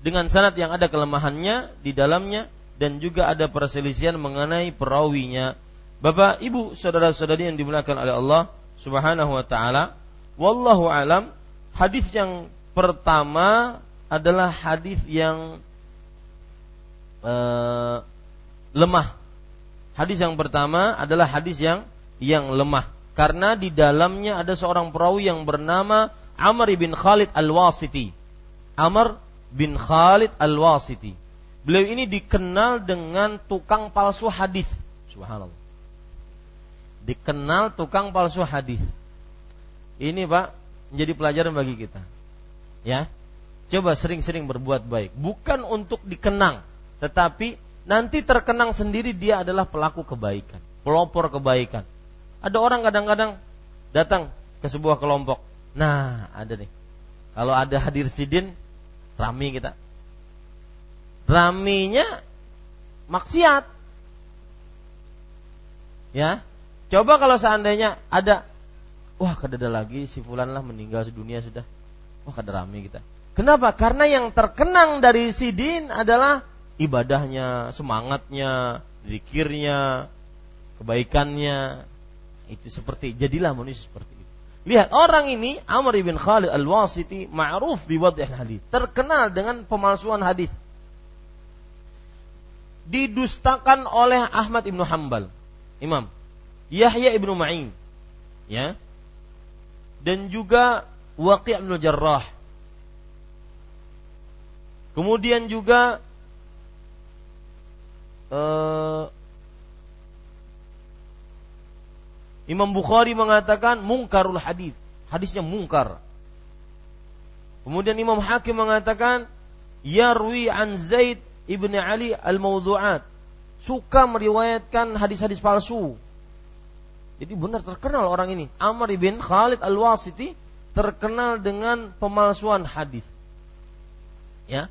dengan sanad yang ada kelemahannya di dalamnya dan juga ada perselisihan mengenai perawinya. Bapak, Ibu, saudara-saudari yang dimuliakan oleh Allah Subhanahu wa taala, wallahu alam, hadis yang pertama adalah hadis yang uh, lemah. Hadis yang pertama adalah hadis yang yang lemah karena di dalamnya ada seorang perawi yang bernama Amr bin Khalid Al-Wasiti. Amr bin Khalid Al-Wasiti. Beliau ini dikenal dengan tukang palsu hadis. Subhanallah. Dikenal tukang palsu hadis. Ini Pak menjadi pelajaran bagi kita. Ya. Coba sering-sering berbuat baik, bukan untuk dikenang, tetapi nanti terkenang sendiri dia adalah pelaku kebaikan, pelopor kebaikan. Ada orang kadang-kadang datang ke sebuah kelompok. Nah, ada nih. Kalau ada hadir sidin, rami kita. Raminya maksiat. Ya. Coba kalau seandainya ada wah kada lagi si fulan lah meninggal sedunia sudah. Wah kada rami kita. Kenapa? Karena yang terkenang dari sidin adalah ibadahnya, semangatnya, zikirnya, kebaikannya, itu seperti jadilah manusia seperti itu. Lihat orang ini Amr bin Khalid Al-Wasiti ma'ruf bi hadis. Terkenal dengan pemalsuan hadis. Didustakan oleh Ahmad Ibnu Hambal. Imam Yahya Ibnu Ma'in. Ya. Dan juga Waqi' Ibnu Jarrah. Kemudian juga uh, Imam Bukhari mengatakan mungkarul hadis. Hadisnya mungkar. Kemudian Imam Hakim mengatakan yarwi an Zaid ibni Ali al-mawdu'at. Suka meriwayatkan hadis-hadis palsu. Jadi benar terkenal orang ini. Amr bin Khalid al-Wasiti terkenal dengan pemalsuan hadis. Ya,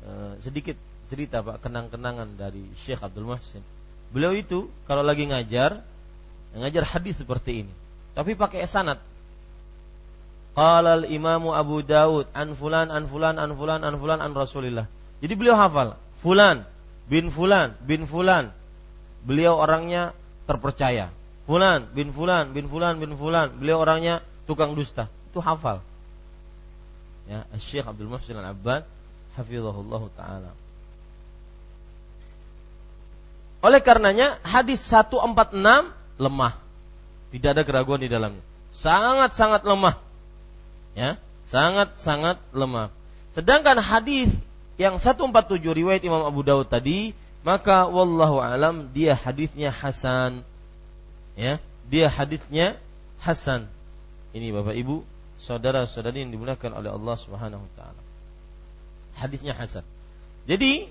e, sedikit cerita pak kenang-kenangan dari Syekh Abdul Muhsin. Beliau itu kalau lagi ngajar ngajar hadis seperti ini. Tapi pakai sanad. Qala al-Imamu Abu Daud an fulan an fulan an fulan an fulan an Rasulillah. Jadi beliau hafal fulan bin fulan bin fulan. Beliau orangnya terpercaya. Fulan bin fulan bin fulan bin fulan. Beliau orangnya tukang dusta. Itu hafal. Ya, Syekh Abdul Muhsin Al-Abbad hafizahullah taala. Oleh karenanya hadis 146 lemah. Tidak ada keraguan di dalamnya. Sangat-sangat lemah. Ya, sangat-sangat lemah. Sedangkan hadis yang 147 riwayat Imam Abu Dawud tadi, maka wallahu alam dia hadisnya hasan. Ya, dia hadisnya hasan. Ini Bapak Ibu, saudara-saudari yang dimuliakan oleh Allah Subhanahu wa taala. Hadisnya hasan. Jadi,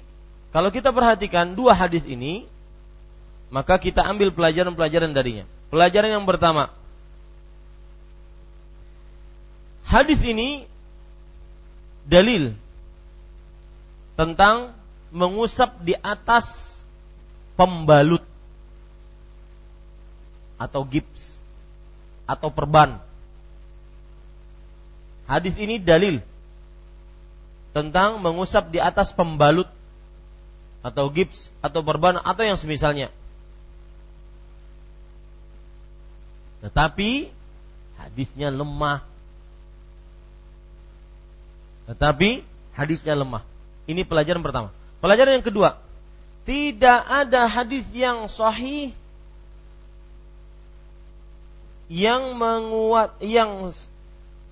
kalau kita perhatikan dua hadis ini, maka kita ambil pelajaran-pelajaran darinya. Pelajaran yang pertama, hadis ini dalil tentang mengusap di atas pembalut atau gips atau perban. Hadis ini dalil tentang mengusap di atas pembalut atau gips atau perban atau yang semisalnya. Tetapi hadisnya lemah. Tetapi hadisnya lemah. Ini pelajaran pertama. Pelajaran yang kedua, tidak ada hadis yang sahih yang menguat yang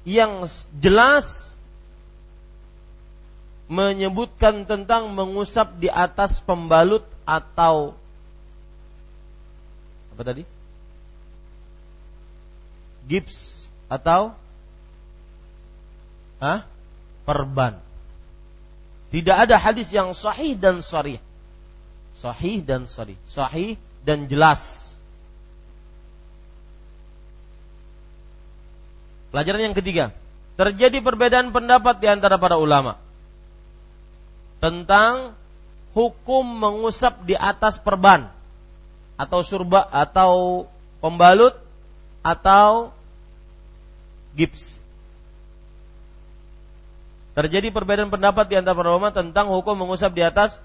yang jelas menyebutkan tentang mengusap di atas pembalut atau apa tadi? Gips atau Hah? perban. Tidak ada hadis yang sahih dan sharih. Sahih dan sharih. Sahih dan jelas. Pelajaran yang ketiga, terjadi perbedaan pendapat di antara para ulama tentang hukum mengusap di atas perban atau surba atau pembalut atau gips. Terjadi perbedaan pendapat di antara para ulama tentang hukum mengusap di atas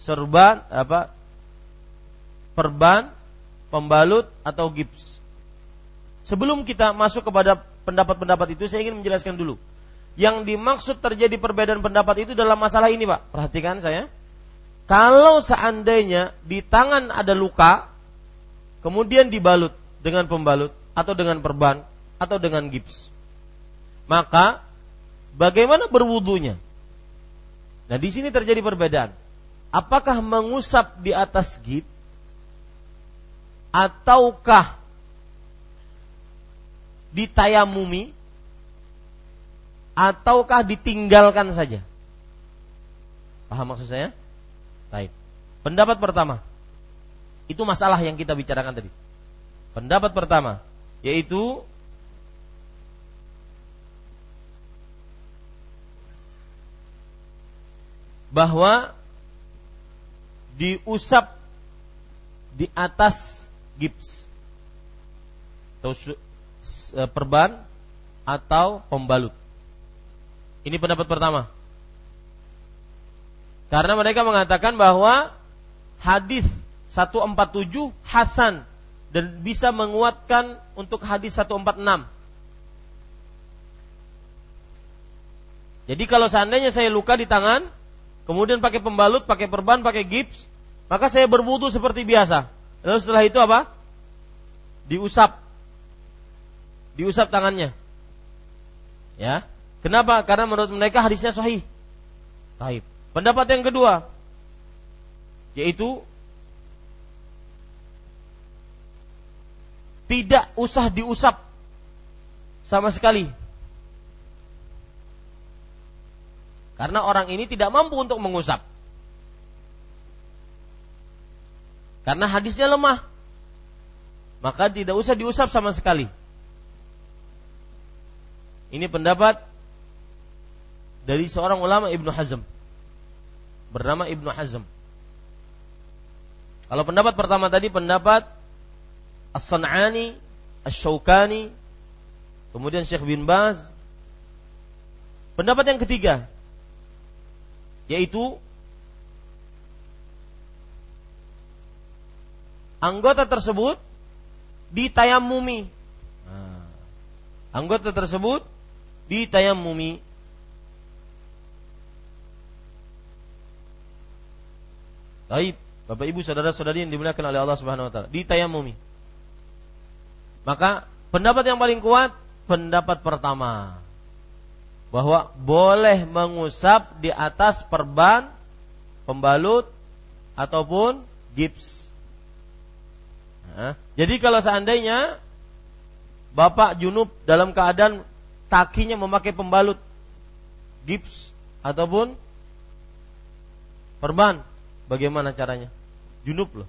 serban apa perban, pembalut atau gips. Sebelum kita masuk kepada pendapat-pendapat itu, saya ingin menjelaskan dulu. Yang dimaksud terjadi perbedaan pendapat itu dalam masalah ini, Pak. Perhatikan saya. Kalau seandainya di tangan ada luka, kemudian dibalut dengan pembalut atau dengan perban atau dengan gips, maka bagaimana berwudunya? Nah, di sini terjadi perbedaan. Apakah mengusap di atas gips ataukah ditayamumi ataukah ditinggalkan saja? Paham maksud saya? Baik. Pendapat pertama. Itu masalah yang kita bicarakan tadi. Pendapat pertama yaitu bahwa diusap di atas gips atau Eh, perban atau pembalut. Ini pendapat pertama. Karena mereka mengatakan bahwa hadis 147 hasan dan bisa menguatkan untuk hadis 146. Jadi kalau seandainya saya luka di tangan, kemudian pakai pembalut, pakai perban, pakai gips, maka saya berwudu seperti biasa. Lalu setelah itu apa? Diusap diusap tangannya. Ya. Kenapa? Karena menurut mereka hadisnya sahih. Taib. Pendapat yang kedua yaitu tidak usah diusap sama sekali. Karena orang ini tidak mampu untuk mengusap. Karena hadisnya lemah. Maka tidak usah diusap sama sekali. Ini pendapat dari seorang ulama Ibnu Hazm bernama Ibnu Hazm. Kalau pendapat pertama tadi pendapat As-San'ani, Asy-Syaukani, kemudian Syekh bin Baz. Pendapat yang ketiga yaitu anggota tersebut ditayamumi. Nah, anggota tersebut ditayammumi Baik, Bapak Ibu saudara-saudari yang dimuliakan oleh Allah Subhanahu wa taala, ditayammumi. Maka pendapat yang paling kuat pendapat pertama bahwa boleh mengusap di atas perban, pembalut ataupun gips. Nah, jadi kalau seandainya Bapak junub dalam keadaan kakinya memakai pembalut gips ataupun perban. Bagaimana caranya? Junub loh.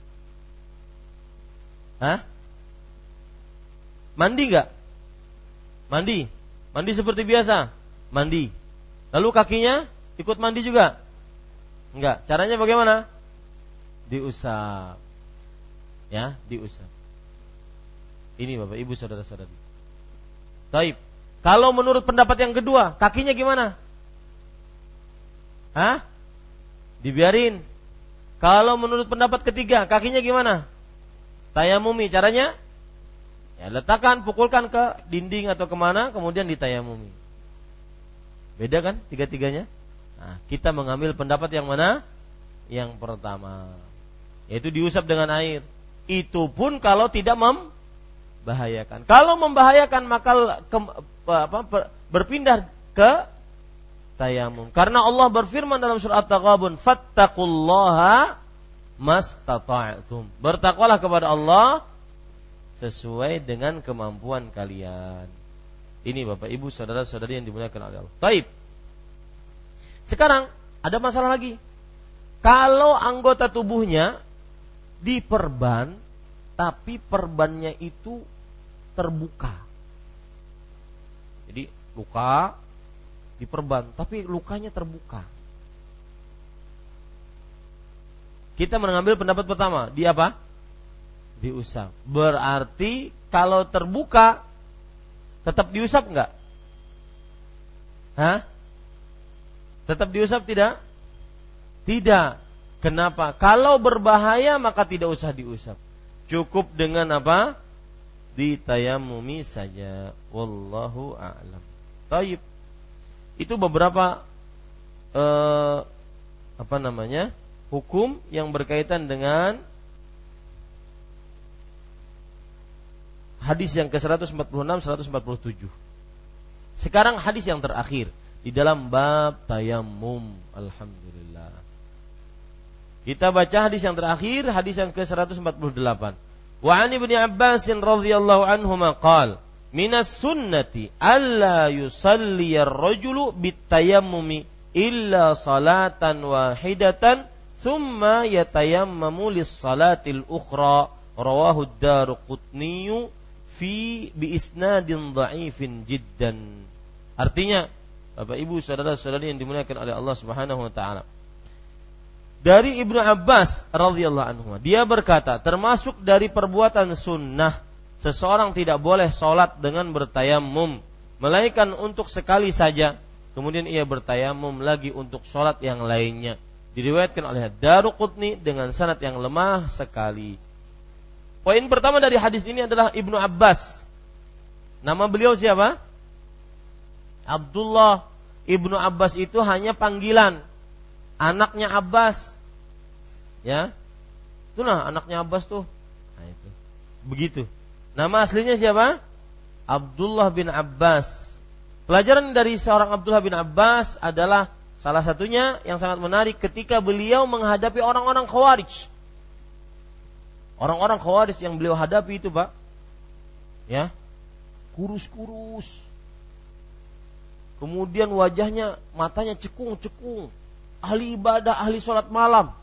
Hah? Mandi nggak? Mandi. Mandi seperti biasa. Mandi. Lalu kakinya ikut mandi juga? Enggak. Caranya bagaimana? Diusap. Ya, diusap. Ini Bapak Ibu saudara-saudari. Taib. Kalau menurut pendapat yang kedua, kakinya gimana? Hah? Dibiarin. Kalau menurut pendapat ketiga, kakinya gimana? Tayamumi. Caranya? Ya, letakkan, pukulkan ke dinding atau ke mana, kemudian ditayamumi. Beda kan tiga-tiganya? Nah, kita mengambil pendapat yang mana? Yang pertama. Yaitu diusap dengan air. Itu pun kalau tidak membahayakan. Kalau membahayakan maka ke, apa, berpindah ke tayamum. Karena Allah berfirman dalam surat At-Taghabun, "Fattaqullaha mastata'tum." Bertakwalah kepada Allah sesuai dengan kemampuan kalian. Ini Bapak Ibu saudara-saudari yang dimuliakan oleh Allah. Taib. Sekarang ada masalah lagi. Kalau anggota tubuhnya diperban tapi perbannya itu terbuka Jadi luka diperban, tapi lukanya terbuka. Kita mengambil pendapat pertama, di apa? Diusap. Berarti kalau terbuka tetap diusap enggak? Hah? Tetap diusap tidak? Tidak. Kenapa? Kalau berbahaya maka tidak usah diusap. Cukup dengan apa? Ditayamumi saja. Wallahu a'lam. Taib. Itu beberapa eh, apa namanya? hukum yang berkaitan dengan hadis yang ke-146 147. Sekarang hadis yang terakhir di dalam bab tayamum. Alhamdulillah. Kita baca hadis yang terakhir, hadis yang ke-148. Wa an Ibnu Abbas radhiyallahu anhu qala minas sunnati alla yusalli ar-rajulu bitayammumi illa salatan wahidatan thumma yatayammamu lis-salatil ukhra rawahu ad-Daruqutni fi bi isnadin dha'ifin jiddan. Artinya, Bapak Ibu saudara-saudari yang dimuliakan oleh Allah Subhanahu wa taala. Dari Ibnu Abbas radhiyallahu anhu, dia berkata, termasuk dari perbuatan sunnah seseorang tidak boleh sholat dengan bertayamum, melainkan untuk sekali saja. Kemudian ia bertayamum lagi untuk sholat yang lainnya diriwayatkan oleh Daruqutni dengan sanad yang lemah sekali. Poin pertama dari hadis ini adalah Ibnu Abbas. Nama beliau siapa? Abdullah. Ibnu Abbas itu hanya panggilan anaknya Abbas. Ya. Itulah anaknya Abbas tuh. Nah, itu. Begitu. Nama aslinya siapa? Abdullah bin Abbas. Pelajaran dari seorang Abdullah bin Abbas adalah Salah satunya yang sangat menarik ketika beliau menghadapi orang-orang khawarij. Orang-orang khawarij yang beliau hadapi itu, Pak. Ya. Kurus-kurus. Kemudian wajahnya, matanya cekung-cekung. Ahli ibadah, ahli sholat malam.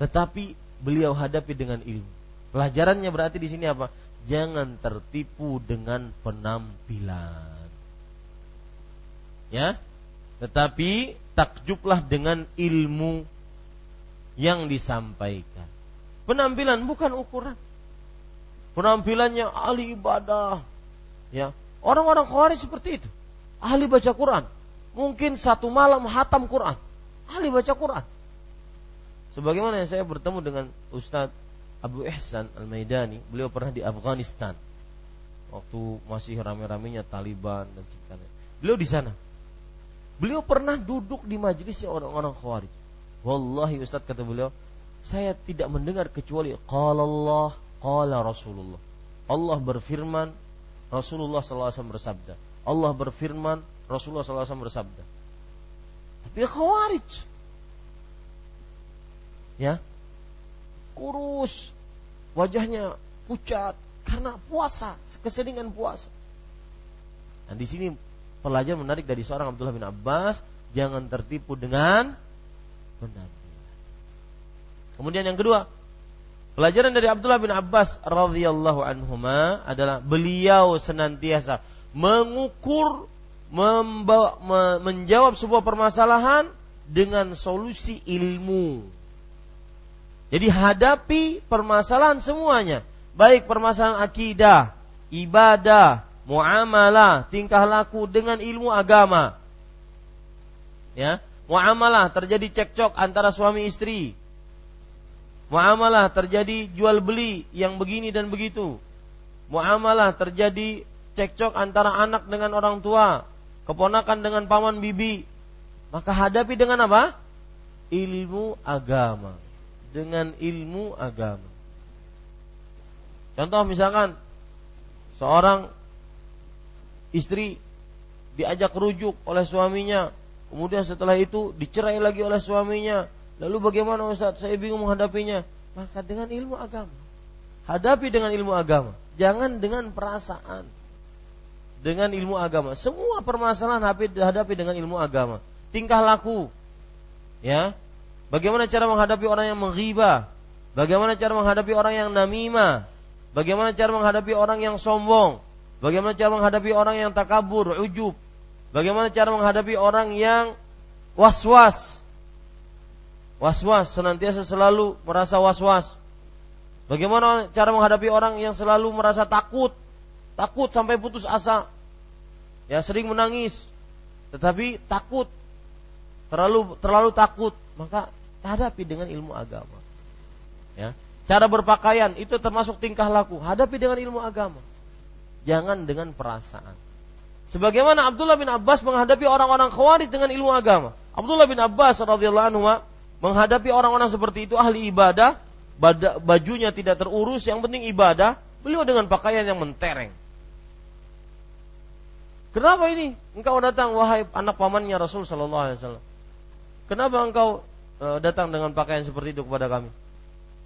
Tetapi beliau hadapi dengan ilmu. Pelajarannya berarti di sini apa? Jangan tertipu dengan penampilan. Ya, tetapi takjublah dengan ilmu yang disampaikan. Penampilan bukan ukuran. Penampilannya ahli ibadah. Ya, orang-orang Khawarij seperti itu. Ahli baca Quran. Mungkin satu malam hatam Quran. Ahli baca Quran. Sebagaimana yang saya bertemu dengan Ustadz Abu Ihsan Al-Maidani, beliau pernah di Afghanistan. Waktu masih rame-ramenya Taliban dan sebagainya. Beliau di sana Beliau pernah duduk di majelisnya orang-orang Khawarij. Wallahi Ustaz kata beliau, saya tidak mendengar kecuali qala Allah, qala Rasulullah. Allah berfirman, Rasulullah SAW bersabda. Allah berfirman, Rasulullah SAW bersabda. Tapi Khawarij. Ya. Kurus. Wajahnya pucat karena puasa, keseringan puasa. Dan di sini pelajaran menarik dari seorang Abdullah bin Abbas, jangan tertipu dengan penampilan. Kemudian yang kedua, pelajaran dari Abdullah bin Abbas radhiyallahu anhuma adalah beliau senantiasa mengukur membawa, me, menjawab sebuah permasalahan dengan solusi ilmu. Jadi hadapi permasalahan semuanya, baik permasalahan akidah, ibadah, muamalah, tingkah laku dengan ilmu agama. Ya, muamalah terjadi cekcok antara suami istri. Muamalah terjadi jual beli yang begini dan begitu. Muamalah terjadi cekcok antara anak dengan orang tua, keponakan dengan paman bibi. Maka hadapi dengan apa? Ilmu agama. Dengan ilmu agama. Contoh misalkan seorang istri diajak rujuk oleh suaminya, kemudian setelah itu dicerai lagi oleh suaminya. Lalu bagaimana Ustaz? Saya bingung menghadapinya. Maka dengan ilmu agama. Hadapi dengan ilmu agama. Jangan dengan perasaan. Dengan ilmu agama. Semua permasalahan hadapi dengan ilmu agama. Tingkah laku. Ya. Bagaimana cara menghadapi orang yang menghibah? Bagaimana cara menghadapi orang yang namimah? Bagaimana cara menghadapi orang yang sombong? Bagaimana cara menghadapi orang yang takabur, ujub? Bagaimana cara menghadapi orang yang was-was? Was-was, senantiasa selalu merasa was-was. Bagaimana cara menghadapi orang yang selalu merasa takut? Takut sampai putus asa. Ya, sering menangis. Tetapi takut. Terlalu terlalu takut, maka hadapi dengan ilmu agama. Ya. Cara berpakaian itu termasuk tingkah laku, hadapi dengan ilmu agama. Jangan dengan perasaan. Sebagaimana Abdullah bin Abbas menghadapi orang-orang khawarij dengan ilmu agama. Abdullah bin Abbas radhiyallahu anhu menghadapi orang-orang seperti itu ahli ibadah, bajunya tidak terurus, yang penting ibadah, beliau dengan pakaian yang mentereng. Kenapa ini? Engkau datang wahai anak pamannya Rasul sallallahu alaihi wasallam. Kenapa engkau e, datang dengan pakaian seperti itu kepada kami?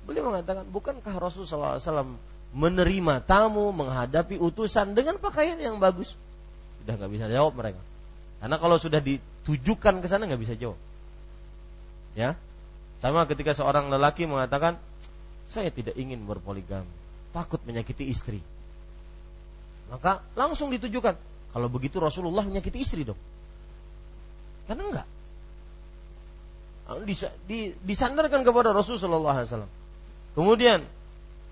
Beliau mengatakan, bukankah Rasul sallallahu alaihi wasallam menerima tamu menghadapi utusan dengan pakaian yang bagus? Sudah nggak bisa jawab mereka. Karena kalau sudah ditujukan ke sana nggak bisa jawab. Ya, sama ketika seorang lelaki mengatakan, saya tidak ingin berpoligami, takut menyakiti istri. Maka langsung ditujukan, kalau begitu Rasulullah menyakiti istri dong. Karena enggak. Disandarkan kepada Rasulullah SAW. Kemudian,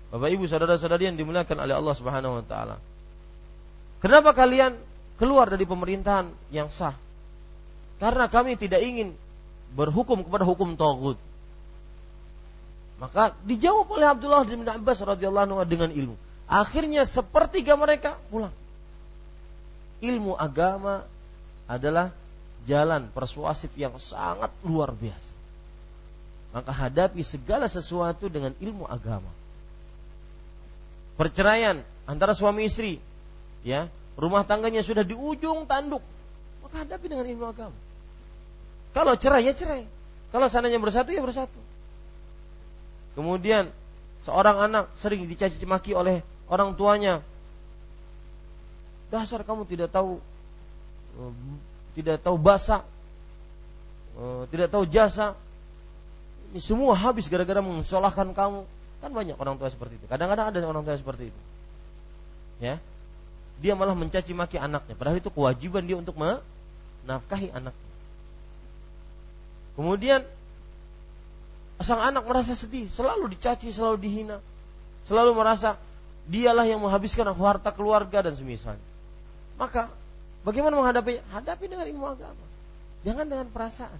Bapak Ibu saudara-saudari yang dimuliakan oleh Allah Subhanahu wa taala. Kenapa kalian keluar dari pemerintahan yang sah. Karena kami tidak ingin berhukum kepada hukum togut. Maka dijawab oleh Abdullah bin Abbas radhiyallahu dengan ilmu. Akhirnya sepertiga mereka pulang. Ilmu agama adalah jalan persuasif yang sangat luar biasa. Maka hadapi segala sesuatu dengan ilmu agama. Perceraian antara suami istri, ya, rumah tangganya sudah di ujung tanduk, maka hadapi dengan ilmu agama. Kalau cerai ya cerai. Kalau sananya bersatu ya bersatu. Kemudian seorang anak sering dicaci maki oleh orang tuanya. Dasar kamu tidak tahu eh, tidak tahu bahasa, eh, tidak tahu jasa. Ini semua habis gara-gara mensolahkan kamu. Kan banyak orang tua seperti itu. Kadang-kadang ada orang tua seperti itu. Ya, dia malah mencaci maki anaknya. Padahal itu kewajiban dia untuk menafkahi anaknya. Kemudian sang anak merasa sedih, selalu dicaci, selalu dihina, selalu merasa dialah yang menghabiskan harta keluarga dan semisal. Maka bagaimana menghadapi? Hadapi dengan ilmu agama. Jangan dengan perasaan.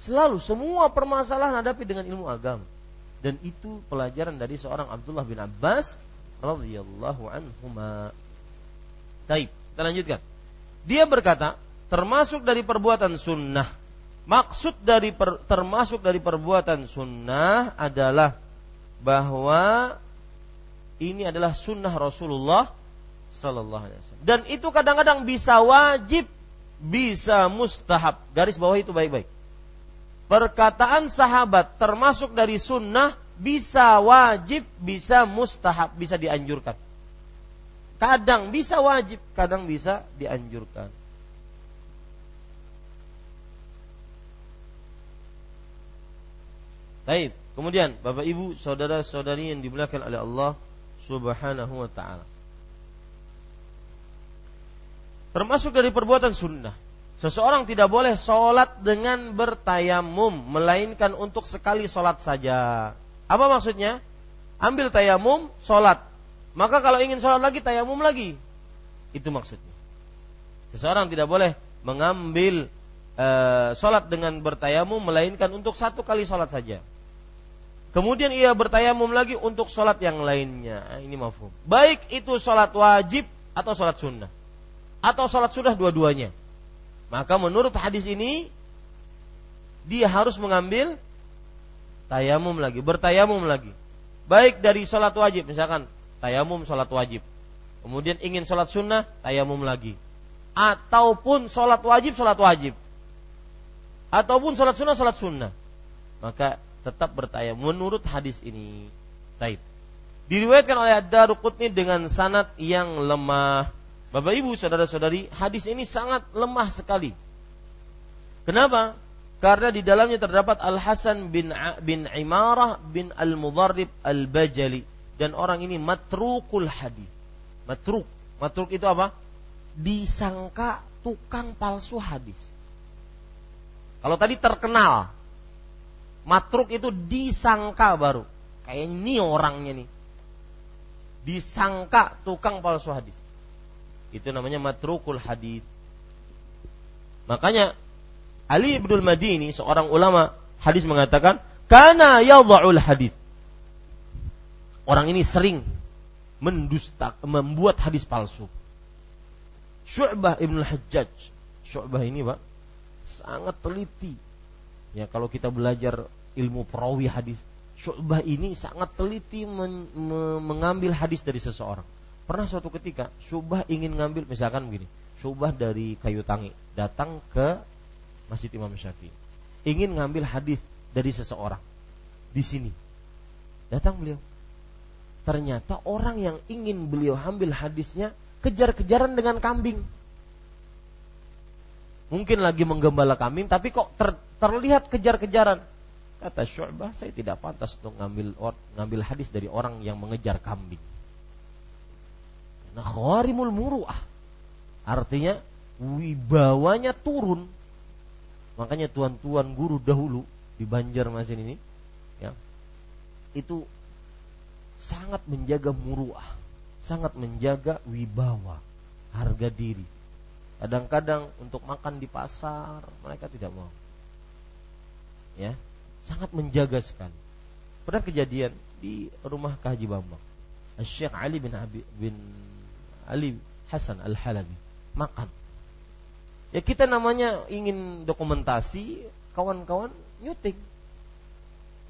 Selalu semua permasalahan hadapi dengan ilmu agama. Dan itu pelajaran dari seorang Abdullah bin Abbas radhiyallahu anhuma. Taib. Kita lanjutkan. Dia berkata, termasuk dari perbuatan sunnah. Maksud dari per, termasuk dari perbuatan sunnah adalah bahwa ini adalah sunnah Rasulullah Sallallahu Alaihi Wasallam. Dan itu kadang-kadang bisa wajib, bisa mustahab. Garis bawah itu baik-baik. Perkataan sahabat termasuk dari sunnah bisa wajib, bisa mustahab, bisa dianjurkan. Kadang bisa wajib, kadang bisa dianjurkan. Baik, kemudian Bapak Ibu, saudara-saudari yang dimuliakan oleh Allah Subhanahu wa taala. Termasuk dari perbuatan sunnah. Seseorang tidak boleh sholat dengan bertayamum, melainkan untuk sekali sholat saja. Apa maksudnya? Ambil tayamum, sholat. Maka kalau ingin sholat lagi tayamum lagi. Itu maksudnya. Seseorang tidak boleh mengambil e, sholat dengan bertayamum melainkan untuk satu kali sholat saja. Kemudian ia bertayamum lagi untuk sholat yang lainnya. Nah, ini mafhum. Baik itu sholat wajib atau sholat sunnah. Atau sholat sunnah dua-duanya. Maka menurut hadis ini dia harus mengambil tayamum lagi, bertayamum lagi. Baik dari sholat wajib, misalkan tayamum sholat wajib. Kemudian ingin sholat sunnah, tayamum lagi. Ataupun sholat wajib, sholat wajib. Ataupun sholat sunnah, sholat sunnah. Maka tetap bertayamum menurut hadis ini. Taib. Diriwayatkan oleh Ad-Daruqutni dengan sanad yang lemah. Bapak Ibu, saudara-saudari, hadis ini sangat lemah sekali. Kenapa? Karena di dalamnya terdapat Al Hasan bin bin Imarah bin Al Mudarrib Al Bajali dan orang ini matrukul hadis. Matruk. Matruk itu apa? Disangka tukang palsu hadis. Kalau tadi terkenal, matruk itu disangka baru. Kayak ini orangnya nih. Disangka tukang palsu hadis. Itu namanya matrukul hadis. Makanya Ali ibn Madini seorang ulama hadis mengatakan karena yadha'ul hadis. Orang ini sering mendusta membuat hadis palsu. Syu'bah ibn Hajjaj. Syu'bah ini, Pak, sangat teliti. Ya, kalau kita belajar ilmu perawi hadis, Syu'bah ini sangat teliti men, me, mengambil hadis dari seseorang. Pernah suatu ketika Syu'bah ingin ngambil misalkan begini, Syu'bah dari Kayu Tangi datang ke Masjid Imam Syafi'i. Ingin ngambil hadis dari seseorang di sini. Datang beliau. Ternyata orang yang ingin beliau ambil hadisnya kejar-kejaran dengan kambing. Mungkin lagi menggembala kambing, tapi kok ter, terlihat kejar-kejaran. Kata Syu'bah, saya tidak pantas untuk ngambil ngambil hadis dari orang yang mengejar kambing. Nah, khawarimul muru'ah. Artinya wibawanya turun. Makanya tuan-tuan guru dahulu di Banjarmasin ini ya, itu sangat menjaga muruah sangat menjaga wibawa, harga diri. Kadang-kadang untuk makan di pasar mereka tidak mau. Ya, sangat menjaga sekali. Pernah kejadian di rumah Haji Bambang. Syekh Ali bin Abi, bin Ali Hasan Al-Halabi makan. Ya kita namanya ingin dokumentasi, kawan-kawan nyuting.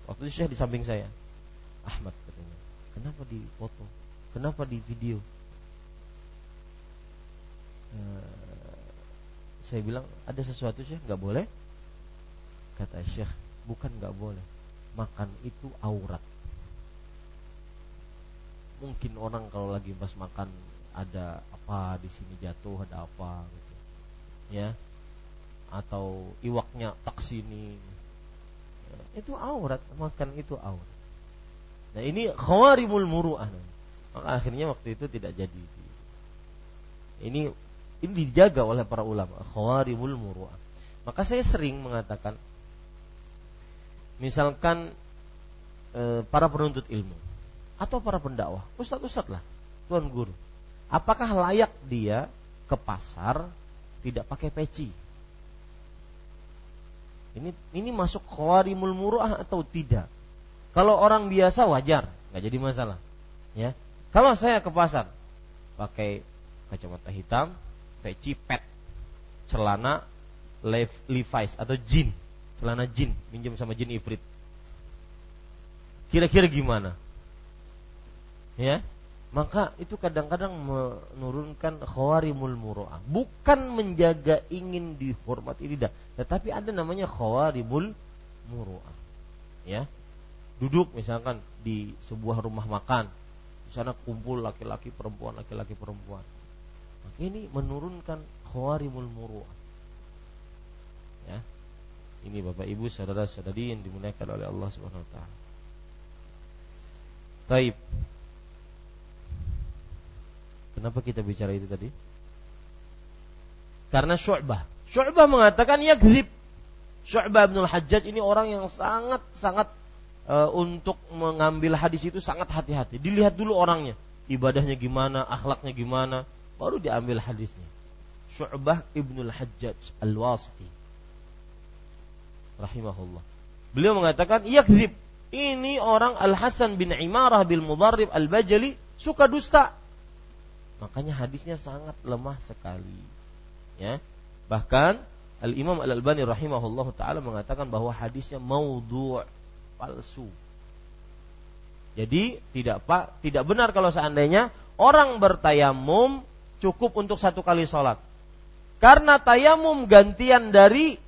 Waktu itu Syekh di samping saya. Ahmad katanya. Kenapa di foto? Kenapa di video? Uh, saya bilang ada sesuatu sih nggak boleh. Kata Syekh, bukan nggak boleh. Makan itu aurat. Mungkin orang kalau lagi pas makan ada apa di sini jatuh, ada apa gitu. Ya. Atau iwaknya tak sini. Ya, itu aurat, makan itu aurat. Nah, ini khawarimul muru'ah. Maka akhirnya waktu itu tidak jadi. Ini ini dijaga oleh para ulama, khawarimul muru'ah. Maka saya sering mengatakan misalkan e, para penuntut ilmu atau para pendakwah, ustadz-ustadz lah, tuan guru. Apakah layak dia ke pasar tidak pakai peci? Ini ini masuk khawarimul muru'ah atau tidak? Kalau orang biasa wajar, nggak jadi masalah. Ya, kalau saya ke pasar pakai kacamata hitam, peci pet, celana Levi's atau jin, celana jin, minjem sama jin ifrit. Kira-kira gimana? Ya, maka itu kadang-kadang menurunkan khawarimul muru'ah. Bukan menjaga ingin dihormati tidak, tetapi ada namanya khawarimul muru'ah. Ya. Duduk misalkan di sebuah rumah makan, di sana kumpul laki-laki perempuan, laki-laki perempuan. Ini menurunkan khawarimul muru'ah. Ya. Ini Bapak Ibu saudara-saudari yang dimuliakan oleh Allah Subhanahu wa taala. Taib. Kenapa kita bicara itu tadi? Karena Syu'bah. Syu'bah mengatakan ya grip. Syu'bah bin Hajjaj ini orang yang sangat sangat e, untuk mengambil hadis itu sangat hati-hati. Dilihat dulu orangnya, ibadahnya gimana, akhlaknya gimana, baru diambil hadisnya. Syu'bah ibnul Hajjaj al-Wasiti rahimahullah. Beliau mengatakan, yakzib. Ini orang Al-Hasan bin Imarah bil Mudarrib Al-Bajali suka dusta. Makanya hadisnya sangat lemah sekali. Ya. Bahkan Al-Imam Al-Albani rahimahullah taala mengatakan bahwa hadisnya maudhu' palsu. Jadi tidak pak tidak benar kalau seandainya orang bertayamum cukup untuk satu kali sholat. Karena tayamum gantian dari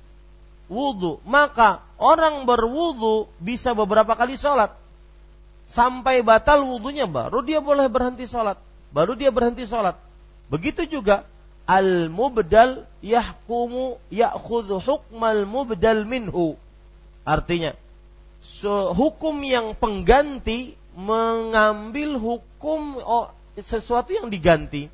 wudhu, maka orang berwudhu bisa beberapa kali sholat. Sampai batal wudhunya baru dia boleh berhenti sholat. Baru dia berhenti sholat. Begitu juga al-mubdal yahkumu ya'khudhu hukmal mubdal minhu. Artinya, hukum yang pengganti mengambil hukum oh, sesuatu yang diganti.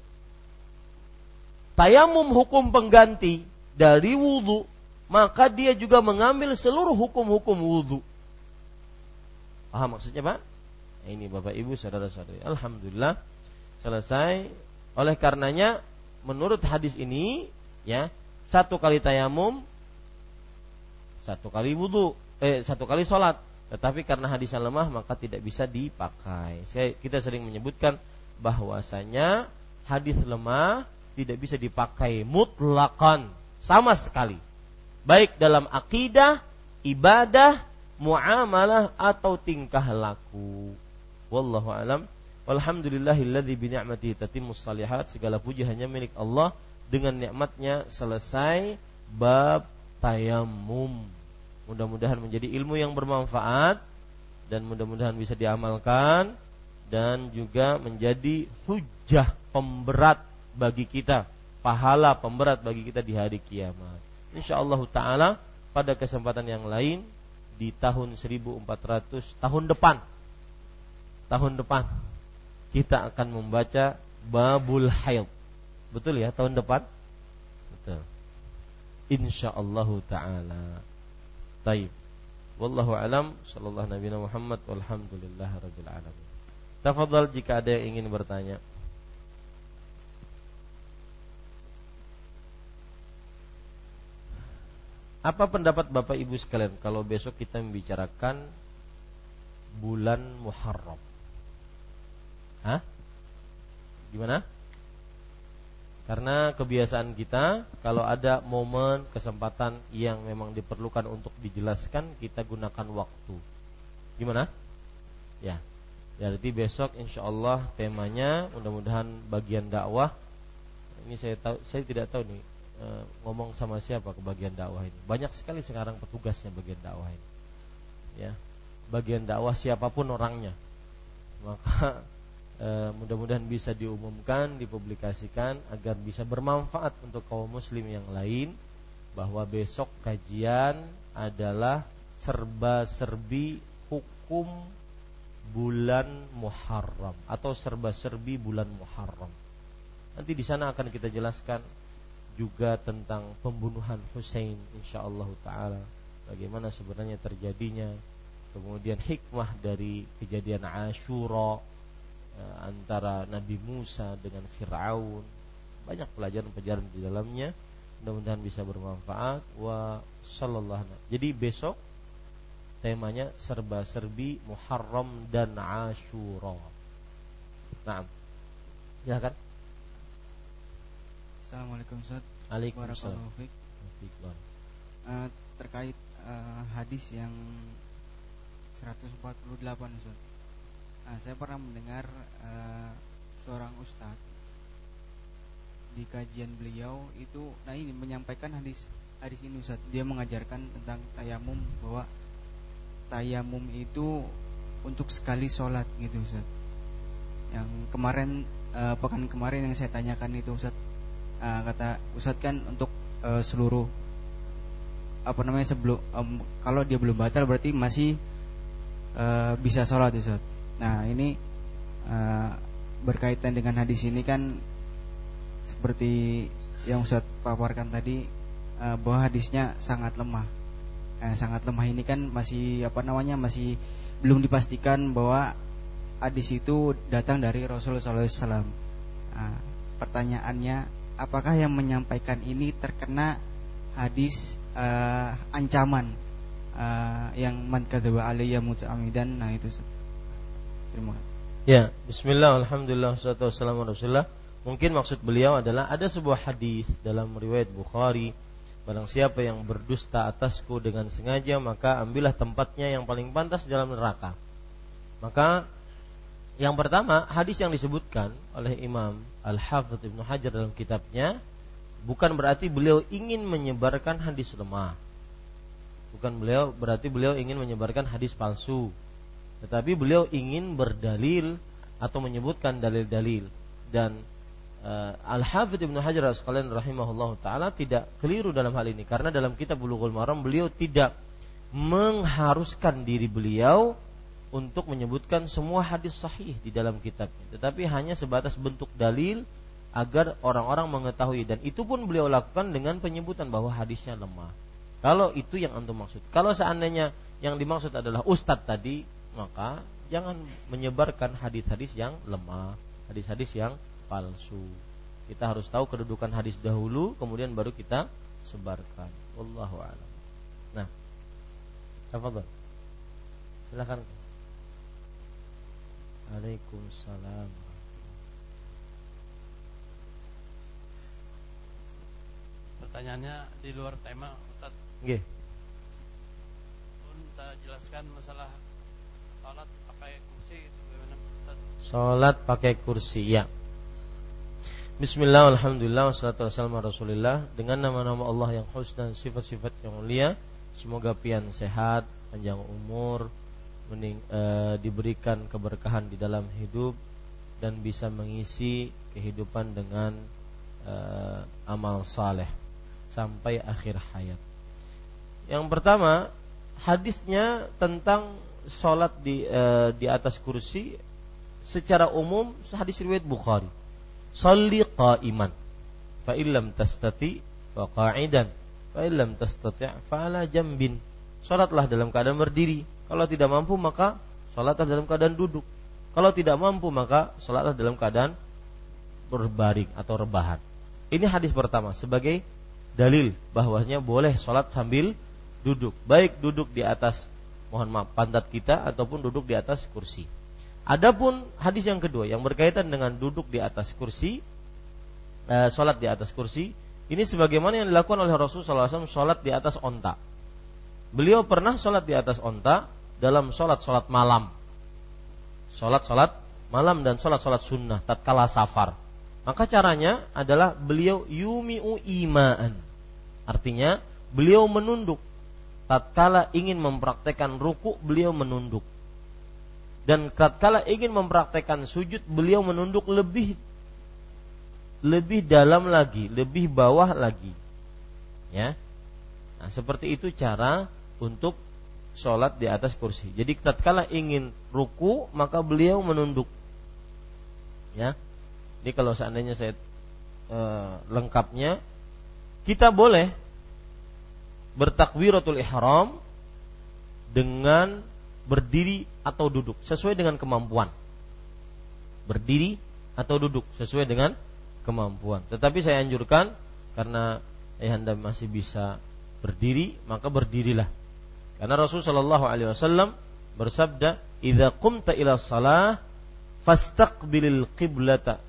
Tayamum hukum pengganti dari wudhu, maka dia juga mengambil seluruh hukum-hukum wudhu. Paham maksudnya Pak? Ini Bapak Ibu saudara-saudari. Alhamdulillah selesai. Oleh karenanya menurut hadis ini ya satu kali tayamum satu kali wudhu eh satu kali sholat tetapi karena hadisnya lemah maka tidak bisa dipakai. Saya, kita sering menyebutkan bahwasanya hadis lemah tidak bisa dipakai mutlakan sama sekali. Baik dalam akidah, ibadah, muamalah atau tingkah laku. Wallahu alam. Walhamdulillahilladzi bi ni'matihi tatimmus salihat. Segala puji hanya milik Allah. Dengan nikmatnya selesai bab tayamum Mudah-mudahan menjadi ilmu yang bermanfaat dan mudah-mudahan bisa diamalkan dan juga menjadi hujah pemberat bagi kita, pahala pemberat bagi kita di hari kiamat. Insyaallah taala pada kesempatan yang lain di tahun 1400 tahun depan tahun depan kita akan membaca babul haid. Betul ya tahun depan? Betul. Insyaallah taala. Taib. Wallahu alam sallallahu nabi Muhammad walhamdulillah rabbil alamin. Tafadhal jika ada yang ingin bertanya. Apa pendapat Bapak Ibu sekalian kalau besok kita membicarakan bulan Muharram? Hah? Gimana? Karena kebiasaan kita kalau ada momen kesempatan yang memang diperlukan untuk dijelaskan kita gunakan waktu. Gimana? Ya. Berarti besok insya Allah temanya mudah-mudahan bagian dakwah. Ini saya tahu, saya tidak tahu nih e, ngomong sama siapa ke bagian dakwah ini. Banyak sekali sekarang petugasnya bagian dakwah ini. Ya, bagian dakwah siapa pun orangnya. Maka e, mudah-mudahan bisa diumumkan, dipublikasikan agar bisa bermanfaat untuk kaum muslim yang lain bahwa besok kajian adalah serba-serbi hukum bulan Muharram atau serba-serbi bulan Muharram. Nanti di sana akan kita jelaskan juga tentang pembunuhan Hussein insyaallah taala. Bagaimana sebenarnya terjadinya. Kemudian hikmah dari kejadian Ashura Eh, antara Nabi Musa dengan Fir'aun. Banyak pelajaran-pelajaran di dalamnya. Mudah-mudahan bisa bermanfaat. Wa sallallahu jadi besok temanya serba-serbi Muharram dan Ashura. Nah kan Assalamualaikum Ustaz. Waalaikumsalam. Uh, terkait uh, hadis yang 148 Ustaz. Nah, saya pernah mendengar uh, seorang ustadz di kajian beliau itu, nah ini menyampaikan hadis hadis ini Ustaz. Dia mengajarkan tentang tayamum bahwa tayamum itu untuk sekali sholat gitu Ustaz. Yang kemarin uh, pekan kemarin yang saya tanyakan itu Ustaz, uh, kata Ustaz kan untuk uh, seluruh apa namanya sebelum um, kalau dia belum batal berarti masih uh, bisa sholat Ustaz. Nah ini uh, berkaitan dengan hadis ini kan seperti yang Ustaz paparkan tadi uh, bahwa hadisnya sangat lemah. Uh, sangat lemah ini kan masih apa namanya masih belum dipastikan bahwa hadis itu datang dari Rasulullah SAW. Uh, pertanyaannya, apakah yang menyampaikan ini terkena hadis uh, ancaman uh, yang man kadzaba alayya muta'ammidan? Nah itu. Terima kasih. Ya, bismillah, alhamdulillah, salatu wassalamu rasulullah. Mungkin maksud beliau adalah ada sebuah hadis dalam riwayat Bukhari Barang siapa yang berdusta atasku dengan sengaja Maka ambillah tempatnya yang paling pantas dalam neraka Maka yang pertama hadis yang disebutkan oleh Imam Al-Hafidh Ibnu Hajar dalam kitabnya Bukan berarti beliau ingin menyebarkan hadis lemah. Bukan beliau berarti beliau ingin menyebarkan hadis palsu. Tetapi beliau ingin berdalil atau menyebutkan dalil-dalil. Dan uh, Al-Hafidz Ibnu Hajar sekalian rahimahullah taala tidak keliru dalam hal ini. Karena dalam kitab Bulughul Maram beliau tidak mengharuskan diri beliau untuk menyebutkan semua hadis sahih di dalam kitabnya tetapi hanya sebatas bentuk dalil agar orang-orang mengetahui dan itu pun beliau lakukan dengan penyebutan bahwa hadisnya lemah. Kalau itu yang antum maksud. Kalau seandainya yang dimaksud adalah ustadz tadi, maka jangan menyebarkan hadis-hadis yang lemah, hadis-hadis yang palsu. Kita harus tahu kedudukan hadis dahulu, kemudian baru kita sebarkan. Wallahu a'lam. Nah, tafadhol. Silakan. Waalaikumsalam. Pertanyaannya di luar tema, Ustaz. Nggih. Pun kita jelaskan masalah salat pakai kursi itu bagaimana Ustaz? Salat pakai kursi, ya. Bismillah, Alhamdulillah, wassalatu wassalamu rasulillah Dengan nama-nama Allah yang husna dan sifat-sifat yang mulia Semoga pian sehat, panjang umur mening, e, Diberikan keberkahan di dalam hidup Dan bisa mengisi kehidupan dengan e, amal saleh Sampai akhir hayat Yang pertama Hadisnya tentang sholat di, e, di atas kursi Secara umum hadis riwayat Bukhari Salli qa'iman. Fa illam tastati fa qa'idan. Fa illam tastati' fa ala jambin. Salatlah dalam keadaan berdiri. Kalau tidak mampu maka salatlah dalam keadaan duduk. Kalau tidak mampu maka salatlah dalam keadaan berbaring atau rebahan. Ini hadis pertama sebagai dalil bahwasanya boleh salat sambil duduk, baik duduk di atas mohon maaf pantat kita ataupun duduk di atas kursi. Adapun hadis yang kedua yang berkaitan dengan duduk di atas kursi, e, sholat di atas kursi, ini sebagaimana yang dilakukan oleh Rasulullah SAW sholat di atas onta. Beliau pernah sholat di atas onta dalam sholat-sholat malam, sholat-sholat malam dan sholat-sholat sunnah tatkala safar. Maka caranya adalah beliau yumi'u imaan. Artinya beliau menunduk. Tatkala ingin mempraktekkan ruku, beliau menunduk dan tatkala ingin mempraktekkan sujud beliau menunduk lebih lebih dalam lagi, lebih bawah lagi. Ya. Nah, seperti itu cara untuk sholat di atas kursi. Jadi tatkala ingin ruku maka beliau menunduk. Ya. Ini kalau seandainya saya e, lengkapnya kita boleh bertakbiratul ihram dengan berdiri atau duduk sesuai dengan kemampuan. Berdiri atau duduk sesuai dengan kemampuan. Tetapi saya anjurkan karena ayahanda masih bisa berdiri, maka berdirilah. Karena Rasul Shallallahu Alaihi Wasallam bersabda, "Idza qumta ila salah, fastaqbilil qiblata,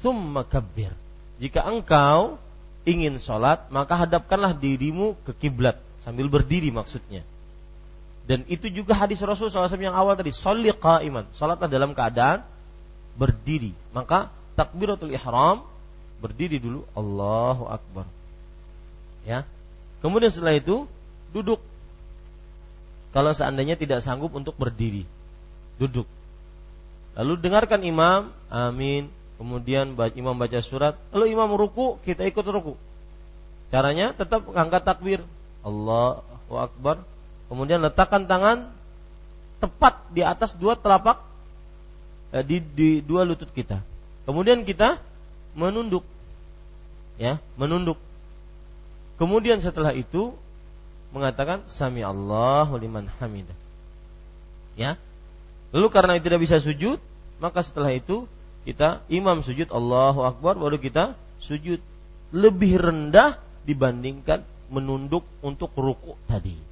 thumma kabbir." Jika engkau ingin sholat, maka hadapkanlah dirimu ke kiblat sambil berdiri maksudnya. Dan itu juga hadis Rasul SAW yang awal tadi, sholli qa'iman. Salatlah dalam keadaan berdiri. Maka takbiratul ihram berdiri dulu, Allahu Akbar. Ya. Kemudian setelah itu duduk. Kalau seandainya tidak sanggup untuk berdiri, duduk. Lalu dengarkan imam, amin. Kemudian imam baca surat, lalu imam ruku, kita ikut ruku. Caranya tetap angkat takbir, Allahu Akbar, Kemudian letakkan tangan tepat di atas dua telapak eh, di, di dua lutut kita. Kemudian kita menunduk. Ya, menunduk. Kemudian setelah itu mengatakan sami Allahu liman hamidah. Ya. Lalu karena itu tidak bisa sujud, maka setelah itu kita imam sujud Allahu Akbar baru kita sujud lebih rendah dibandingkan menunduk untuk ruku tadi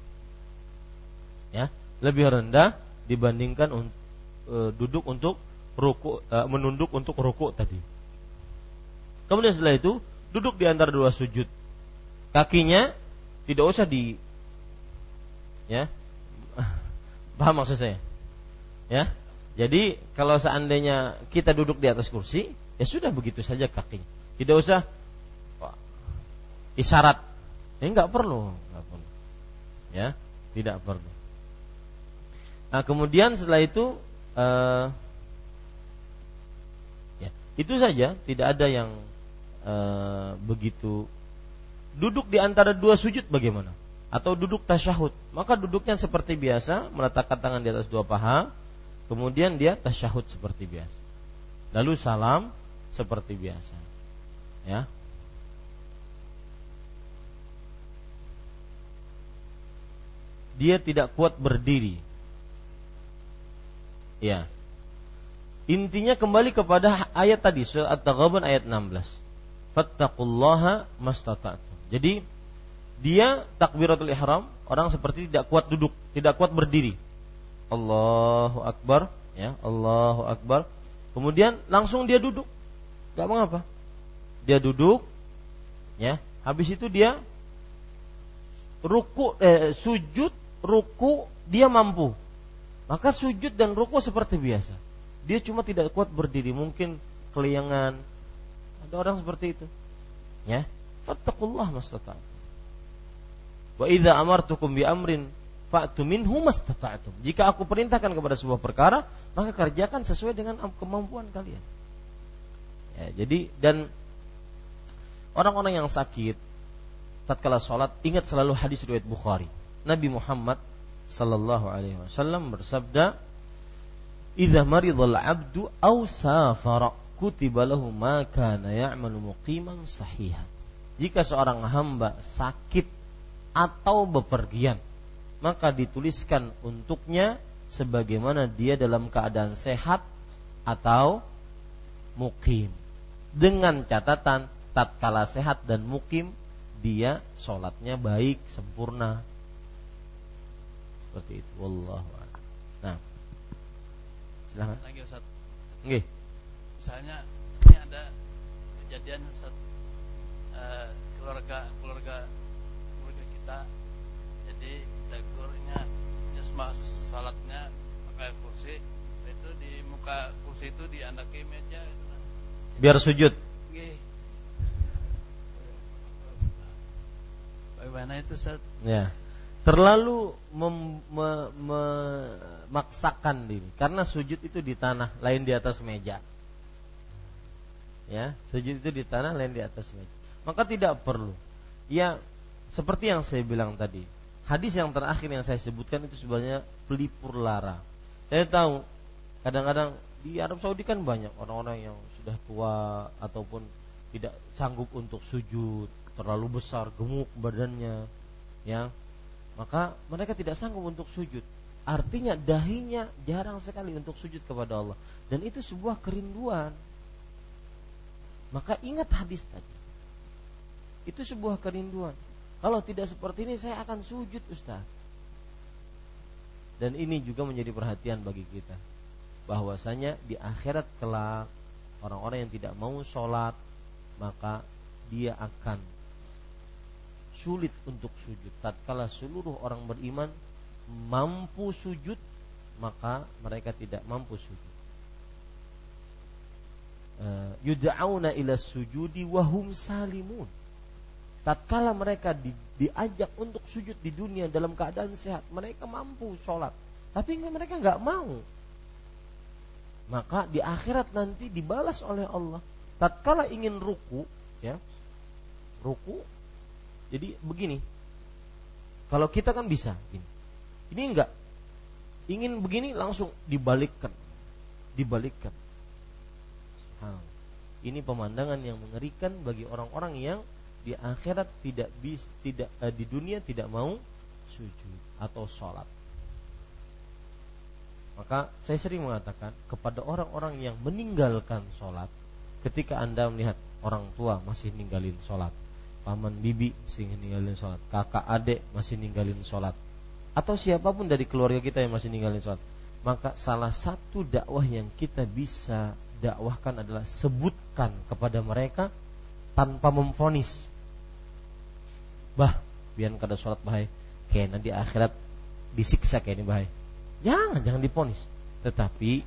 ya lebih rendah dibandingkan e, duduk untuk ruku e, menunduk untuk ruku tadi. Kemudian setelah itu duduk di antara dua sujud. Kakinya tidak usah di ya. Paham maksud saya? Ya. Jadi kalau seandainya kita duduk di atas kursi, ya sudah begitu saja kakinya. Tidak usah isyarat. Ini nggak perlu, nggak perlu. Ya, tidak perlu. Nah, kemudian setelah itu uh, ya, itu saja, tidak ada yang uh, begitu duduk di antara dua sujud bagaimana? Atau duduk tasyahud. Maka duduknya seperti biasa, meletakkan tangan di atas dua paha, kemudian dia tasyahud seperti biasa. Lalu salam seperti biasa. Ya. Dia tidak kuat berdiri. Ya. Intinya kembali kepada ayat tadi surat At-Taghabun ayat 16. Fattaqullaha mastata'tum. Jadi dia takbiratul ihram orang seperti tidak kuat duduk, tidak kuat berdiri. Allahu akbar, ya, Allahu akbar. Kemudian langsung dia duduk. Gak mengapa. Dia duduk, ya. Habis itu dia ruku, eh, sujud, ruku, dia mampu. Maka sujud dan ruku seperti biasa. Dia cuma tidak kuat berdiri, mungkin keliangan. Ada orang seperti itu. Ya. Fattakullah mastata'tum. Wa idza amartukum bi amrin fa'tu minhu mastata'tum. Jika aku perintahkan kepada sebuah perkara, maka kerjakan sesuai dengan kemampuan kalian. Ya, jadi dan orang-orang yang sakit tatkala sholat ingat selalu hadis riwayat Bukhari. Nabi Muhammad sallallahu alaihi wasallam bersabda, "Idza maridhal 'abdu aw safara kutiba lahu ma kana ya'malu muqiman sahihan." Jika seorang hamba sakit atau bepergian, maka dituliskan untuknya sebagaimana dia dalam keadaan sehat atau mukim. Dengan catatan tatkala sehat dan mukim dia sholatnya baik sempurna. Seperti itu. Wallahu nah. Silakan. Lagi Ustaz. Nggih. misalnya ini ada kejadian Ustaz. Keluarga keluarga keluarga kita. Jadi tegurnya nyesma salatnya pakai kursi. Itu di muka kursi itu diandaki meja gitu kan. biar sujud. Nggih. Bagaimana itu Ustaz? ya. Terlalu mem- me- memaksakan diri. Karena sujud itu di tanah lain di atas meja. Ya sujud itu di tanah lain di atas meja. Maka tidak perlu. Ya seperti yang saya bilang tadi hadis yang terakhir yang saya sebutkan itu sebenarnya pelipur lara. Saya tahu kadang-kadang di Arab Saudi kan banyak orang-orang yang sudah tua ataupun tidak sanggup untuk sujud terlalu besar gemuk badannya ya. Maka mereka tidak sanggup untuk sujud. Artinya dahinya jarang sekali untuk sujud kepada Allah. Dan itu sebuah kerinduan. Maka ingat hadis tadi. Itu sebuah kerinduan kalau tidak seperti ini saya akan sujud Ustaz dan ini juga menjadi perhatian bagi kita bahwasanya di akhirat kelak orang-orang yang tidak mau sholat maka dia akan sulit untuk sujud. Tatkala seluruh orang beriman mampu sujud, maka mereka tidak mampu sujud. Eh, yud'auna ila sujudi wahum salimun. Tatkala mereka di, diajak untuk sujud di dunia dalam keadaan sehat, mereka mampu sholat. Tapi mereka nggak mau. Maka di akhirat nanti dibalas oleh Allah. Tatkala ingin ruku, ya, ruku jadi begini. Kalau kita kan bisa gini. Ini enggak. Ingin begini langsung dibalikkan. Dibalikkan. Nah, ini pemandangan yang mengerikan bagi orang-orang yang di akhirat tidak bis tidak eh, di dunia tidak mau sujud atau sholat. Maka saya sering mengatakan kepada orang-orang yang meninggalkan sholat, ketika anda melihat orang tua masih ninggalin sholat, paman bibi masih ninggalin sholat, kakak adik masih ninggalin sholat, atau siapa pun dari keluarga kita yang masih ninggalin sholat, maka salah satu dakwah yang kita bisa dakwahkan adalah sebutkan kepada mereka tanpa memfonis. Bah, biar kada sholat bahaya, kayak nanti akhirat disiksa kayak ini bahaya. Jangan, jangan difonis. Tetapi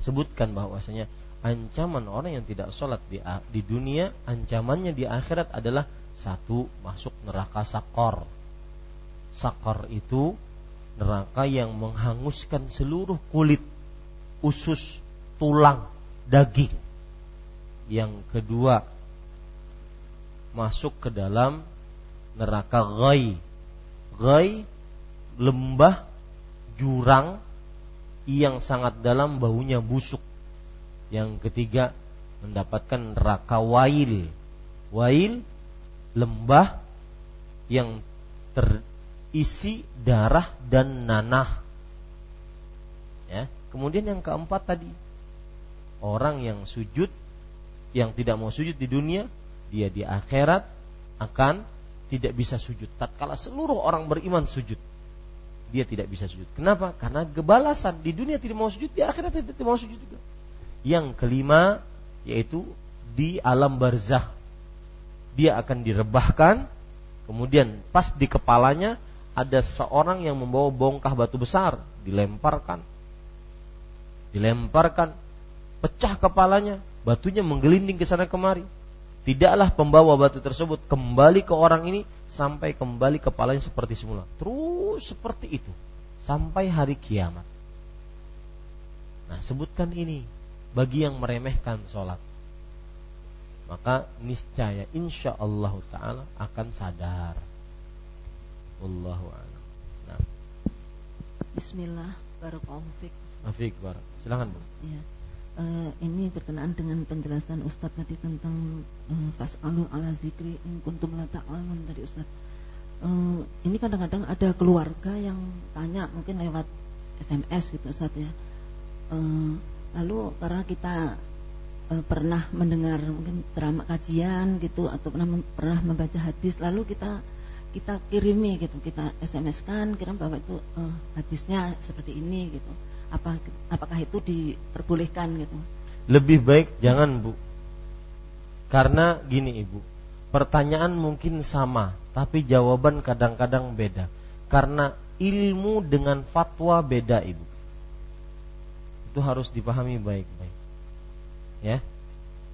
sebutkan bahwasanya ancaman orang yang tidak sholat di, di dunia, ancamannya di akhirat adalah satu masuk neraka sakor. Sakor itu neraka yang menghanguskan seluruh kulit, usus, tulang, daging. Yang kedua masuk ke dalam neraka ghai. Ghai lembah jurang yang sangat dalam baunya busuk yang ketiga mendapatkan neraka wail. Wail lembah yang terisi darah dan nanah. Ya. Kemudian yang keempat tadi orang yang sujud yang tidak mau sujud di dunia, dia di akhirat akan tidak bisa sujud. Tatkala seluruh orang beriman sujud, dia tidak bisa sujud. Kenapa? Karena kebalasan di dunia tidak mau sujud, di akhirat tidak mau sujud juga. Yang kelima yaitu di alam barzah. Dia akan direbahkan, kemudian pas di kepalanya ada seorang yang membawa bongkah batu besar, dilemparkan. Dilemparkan, pecah kepalanya, batunya menggelinding ke sana kemari. Tidaklah pembawa batu tersebut kembali ke orang ini sampai kembali kepalanya seperti semula. Terus seperti itu sampai hari kiamat. Nah, sebutkan ini bagi yang meremehkan sholat. Maka niscaya insya Allah taala akan sadar. Wallahu a'lam. Nah. Bismillah, barakallahu fiik. Afik, barak. Silakan, Bu. Ya. Uh, ini berkenaan dengan penjelasan Ustadz tadi tentang uh, ala zikri in kuntum la ta'lamun tadi Ustadz. Uh, ini kadang-kadang ada keluarga yang tanya mungkin lewat SMS gitu Ustadz ya. Uh, lalu karena kita uh, pernah mendengar mungkin ceramah kajian gitu atau pernah pernah membaca hadis lalu kita kita kirimi gitu kita SMS kan kirim bahwa itu uh, hadisnya seperti ini gitu apa apakah itu diperbolehkan gitu? Lebih baik jangan bu. Karena gini ibu pertanyaan mungkin sama tapi jawaban kadang-kadang beda. Karena ilmu dengan fatwa beda ibu. Itu harus dipahami baik-baik. Ya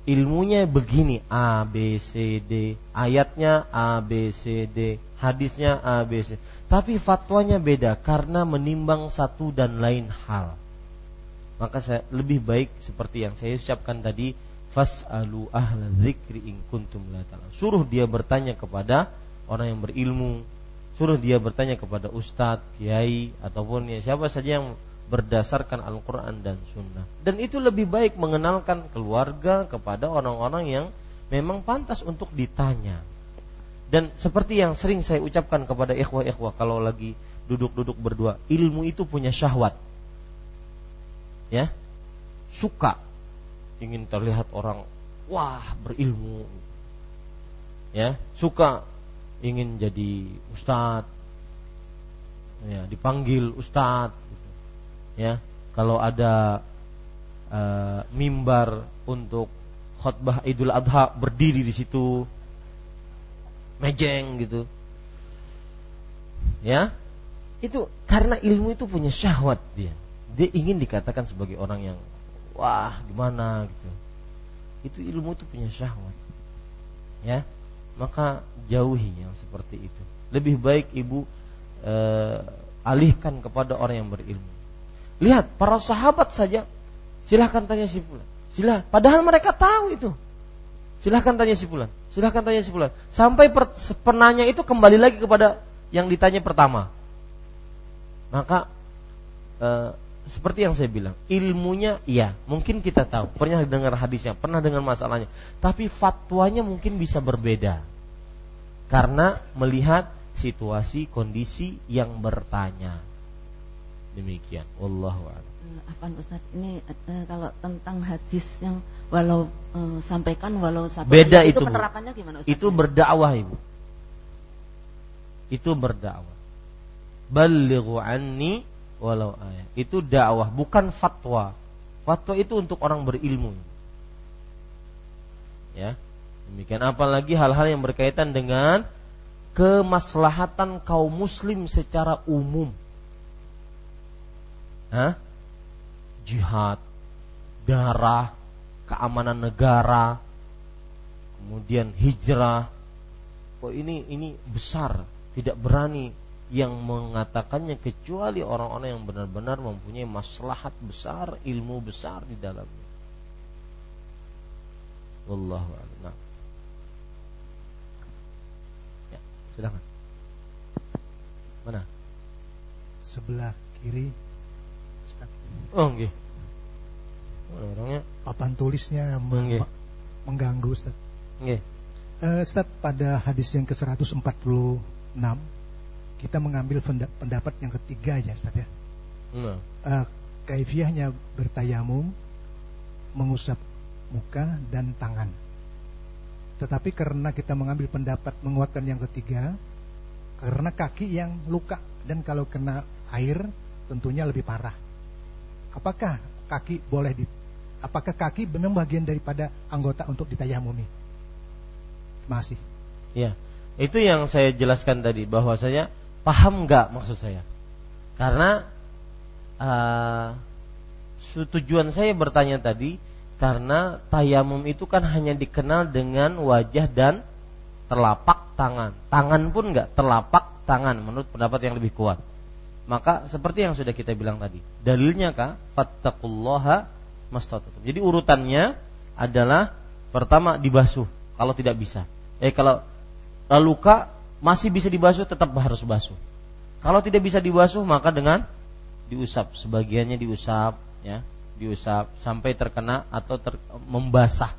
ilmunya begini A B C D. Ayatnya A B C D. Hadisnya A B C. Tapi fatwanya beda karena menimbang satu dan lain hal. Maka saya lebih baik seperti yang saya ucapkan tadi, fasalu ahla dzikri in kuntum la Suruh dia bertanya kepada orang yang berilmu, suruh dia bertanya kepada ustadz, kiai ataupun ya siapa saja yang berdasarkan Al-Qur'an dan sunnah. Dan itu lebih baik mengenalkan keluarga kepada orang-orang yang memang pantas untuk ditanya. Dan seperti yang sering saya ucapkan kepada ikhwah-ikhwah kalau lagi duduk-duduk berdua, ilmu itu punya syahwat. Ya. Suka ingin terlihat orang wah berilmu. Ya, suka ingin jadi ustadz. Ya, dipanggil ustadz. Ya, kalau ada uh, mimbar untuk khutbah Idul Adha berdiri di situ mejeng gitu. Ya. Itu karena ilmu itu punya syahwat dia. Dia ingin dikatakan sebagai orang yang wah, gimana gitu. Itu ilmu itu punya syahwat. Ya. Maka jauhi yang seperti itu. Lebih baik ibu eh, alihkan kepada orang yang berilmu. Lihat para sahabat saja silahkan tanya si fulan. Silah, padahal mereka tahu itu. Silahkan tanya si fulan. Silahkan tanya si fulan. Sampai per, penanya itu kembali lagi kepada yang ditanya pertama. Maka e, seperti yang saya bilang, ilmunya iya, mungkin kita tahu, pernah dengar hadisnya, pernah dengar masalahnya, tapi fatwanya mungkin bisa berbeda. Karena melihat situasi kondisi yang bertanya. Demikian, wallahu a'lam. Eh, apa Ustaz ini uh, kalau tentang hadis yang walau uh, sampaikan walau satu beda itu, itu penerapannya gimana Ustaz? Itu berdakwah Ibu. Itu berdakwah. Balighu anni walau ayat. Itu dakwah, bukan fatwa. Fatwa itu untuk orang berilmu. Ya. Demikian apalagi hal-hal yang berkaitan dengan kemaslahatan kaum muslim secara umum. Hah? jihad, darah, keamanan negara, kemudian hijrah. Oh ini ini besar, tidak berani yang mengatakannya kecuali orang-orang yang benar-benar mempunyai maslahat besar, ilmu besar di dalamnya. Wallahu a'lam. Ya, silakan. Mana? Sebelah kiri Oh, nggih. Orangnya papan tulisnya oh, mengganggu Ustaz. Nggih. Uh, Ustaz pada hadis yang ke-146 kita mengambil penda- pendapat yang ketiga ya Ustaz ya. Nah. Uh, kaifiahnya bertayamum mengusap muka dan tangan. Tetapi karena kita mengambil pendapat menguatkan yang ketiga, karena kaki yang luka dan kalau kena air tentunya lebih parah. Apakah kaki boleh di apakah kaki memang bagian daripada anggota untuk ditayamumi? Kasih. Ya, itu yang saya jelaskan tadi bahwa saya paham nggak maksud saya? Karena uh, tujuan saya bertanya tadi karena tayamum itu kan hanya dikenal dengan wajah dan telapak tangan. Tangan pun nggak telapak tangan menurut pendapat yang lebih kuat. Maka seperti yang sudah kita bilang tadi, dalilnya kah? Fattaqullaha mastatatum. Jadi urutannya adalah pertama dibasuh kalau tidak bisa. Eh kalau luka masih bisa dibasuh tetap harus basuh. Kalau tidak bisa dibasuh maka dengan diusap, sebagiannya diusap ya diusap sampai terkena atau ter, membasah.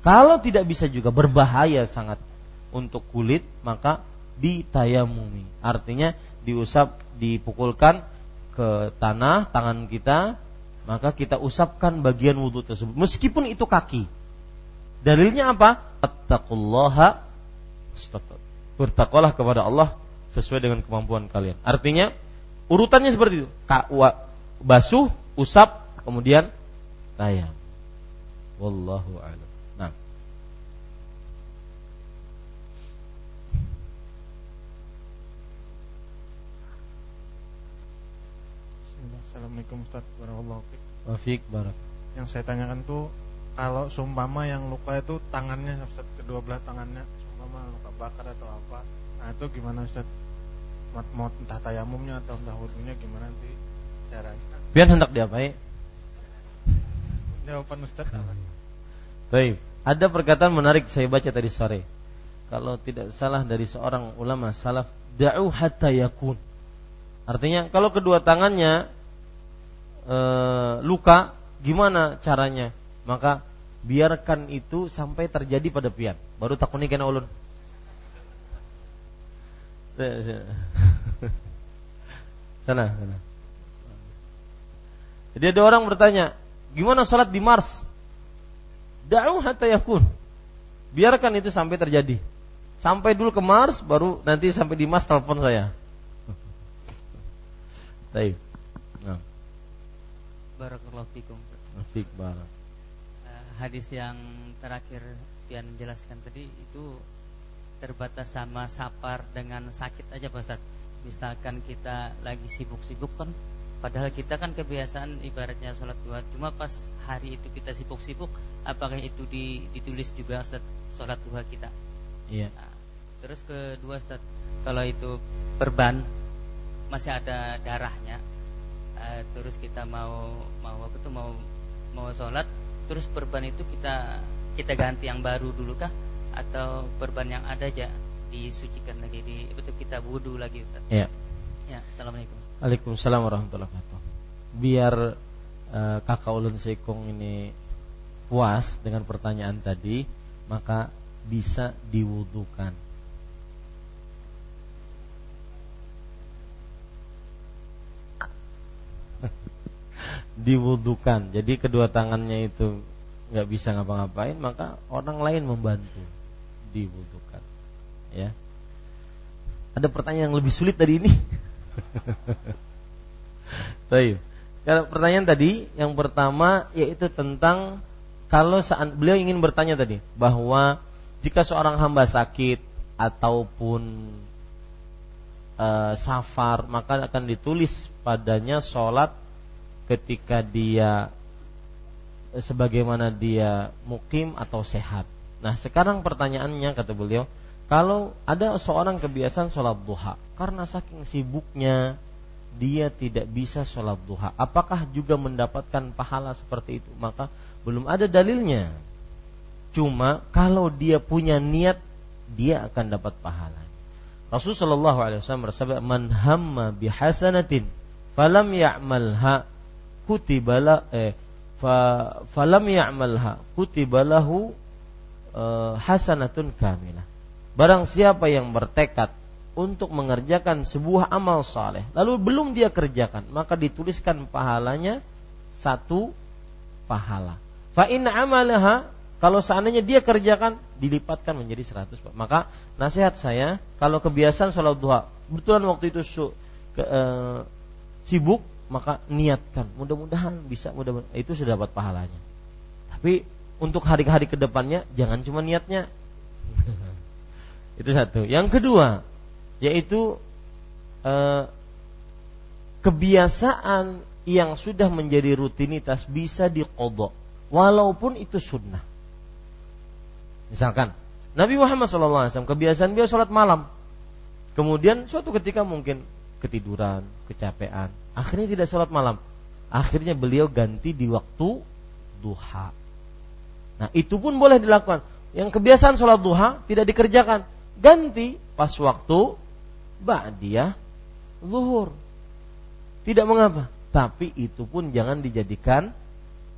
Kalau tidak bisa juga berbahaya sangat untuk kulit, maka ditayamumi. Artinya diusap, dipukulkan ke tanah tangan kita, maka kita usapkan bagian wudhu tersebut. Meskipun itu kaki. Dalilnya apa? Attaqullaha Bertakwalah kepada Allah sesuai dengan kemampuan kalian. Artinya urutannya seperti itu. Basuh, usap, kemudian tayang. Wallahu a'lam. Nah. Assalamualaikum Ustaz warahmatullahi wabarakatuh. barak. Yang saya tanyakan tuh kalau sumpama yang luka itu tangannya Ustaz kedua belah tangannya sumpama luka bakar atau apa. Nah, itu gimana Ustaz? Mau entah tayamumnya atau entah wudhunya gimana nanti caranya? Biar hendak diapain? Jawaban Ustaz Baik, ada perkataan menarik saya baca tadi sore. Kalau tidak salah dari seorang ulama salaf, da'u hatta yakun. Artinya kalau kedua tangannya e, luka, gimana caranya? Maka biarkan itu sampai terjadi pada pian. Baru takuni kena ulun. Sana, sana. Jadi ada orang bertanya, Gimana sholat di Mars? Da'u hatta yakun. Biarkan itu sampai terjadi. Sampai dulu ke Mars, baru nanti sampai di Mars telepon saya. Baik. Barakallahu fikum. Fik barak. Uh, hadis yang terakhir yang menjelaskan tadi itu terbatas sama sapar dengan sakit aja Pak Ustaz. Misalkan kita lagi sibuk-sibuk kan Padahal kita kan kebiasaan ibaratnya sholat duha Cuma pas hari itu kita sibuk-sibuk Apakah itu ditulis juga Ustaz sholat duha kita Iya nah, Terus kedua Ustaz Kalau itu perban Masih ada darahnya uh, Terus kita mau mau apa tuh mau mau sholat Terus perban itu kita kita ganti yang baru dulu kah Atau perban yang ada aja disucikan lagi di betul kita wudhu lagi Ustaz Iya Ya Assalamualaikum Waalaikumsalam warahmatullahi wabarakatuh. Biar uh, kakak ulun sekong ini puas dengan pertanyaan tadi, maka bisa diwudukan. diwudukan. Jadi kedua tangannya itu nggak bisa ngapa-ngapain, maka orang lain membantu diwudukan. Ya. Ada pertanyaan yang lebih sulit dari ini? Baik. Kalau pertanyaan tadi yang pertama yaitu tentang kalau saat beliau ingin bertanya tadi bahwa jika seorang hamba sakit ataupun e, safar maka akan ditulis padanya sholat ketika dia e, sebagaimana dia mukim atau sehat. Nah sekarang pertanyaannya kata beliau kalau ada seorang kebiasaan sholat duha karena saking sibuknya dia tidak bisa sholat duha, apakah juga mendapatkan pahala seperti itu? Maka belum ada dalilnya. Cuma kalau dia punya niat, dia akan dapat pahala. Rasulullah SAW bersabda, "Man hamma bihasanatin, falam ya'malha, kutibala eh, fa, falam ya'malha, kutibalahu uh, hasanatun kamilah. Barang siapa yang bertekad untuk mengerjakan sebuah amal saleh lalu belum dia kerjakan maka dituliskan pahalanya satu pahala fa in amalaha kalau seandainya dia kerjakan dilipatkan menjadi 100 maka nasihat saya kalau kebiasaan sholat duha betulan waktu itu su, ke, e, sibuk maka niatkan. Mudah-mudahan bisa mudah itu sudah dapat pahalanya. Tapi untuk hari-hari ke depannya jangan cuma niatnya. Itu satu. Yang kedua yaitu eh, kebiasaan yang sudah menjadi rutinitas bisa dikodok walaupun itu sunnah. Misalkan Nabi Muhammad SAW kebiasaan dia sholat malam, kemudian suatu ketika mungkin ketiduran, kecapean, akhirnya tidak sholat malam, akhirnya beliau ganti di waktu duha. Nah itu pun boleh dilakukan. Yang kebiasaan sholat duha tidak dikerjakan, ganti pas waktu ba'diyah zuhur. Tidak mengapa, tapi itu pun jangan dijadikan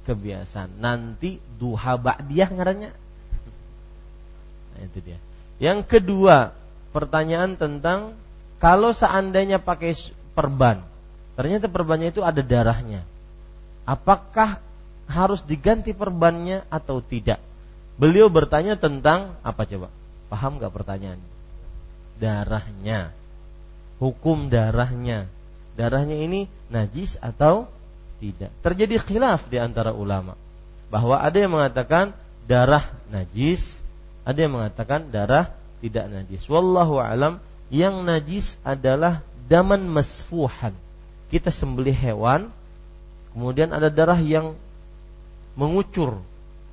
kebiasaan. Nanti duha ba'diyah ngarannya. Nah, itu dia. Yang kedua, pertanyaan tentang kalau seandainya pakai perban, ternyata perbannya itu ada darahnya. Apakah harus diganti perbannya atau tidak? Beliau bertanya tentang apa coba? Paham gak pertanyaannya? Darahnya hukum darahnya. Darahnya ini najis atau tidak. Terjadi khilaf di antara ulama bahwa ada yang mengatakan darah najis, ada yang mengatakan darah tidak najis. Wallahu alam, yang najis adalah daman masfuhan. Kita sembelih hewan, kemudian ada darah yang mengucur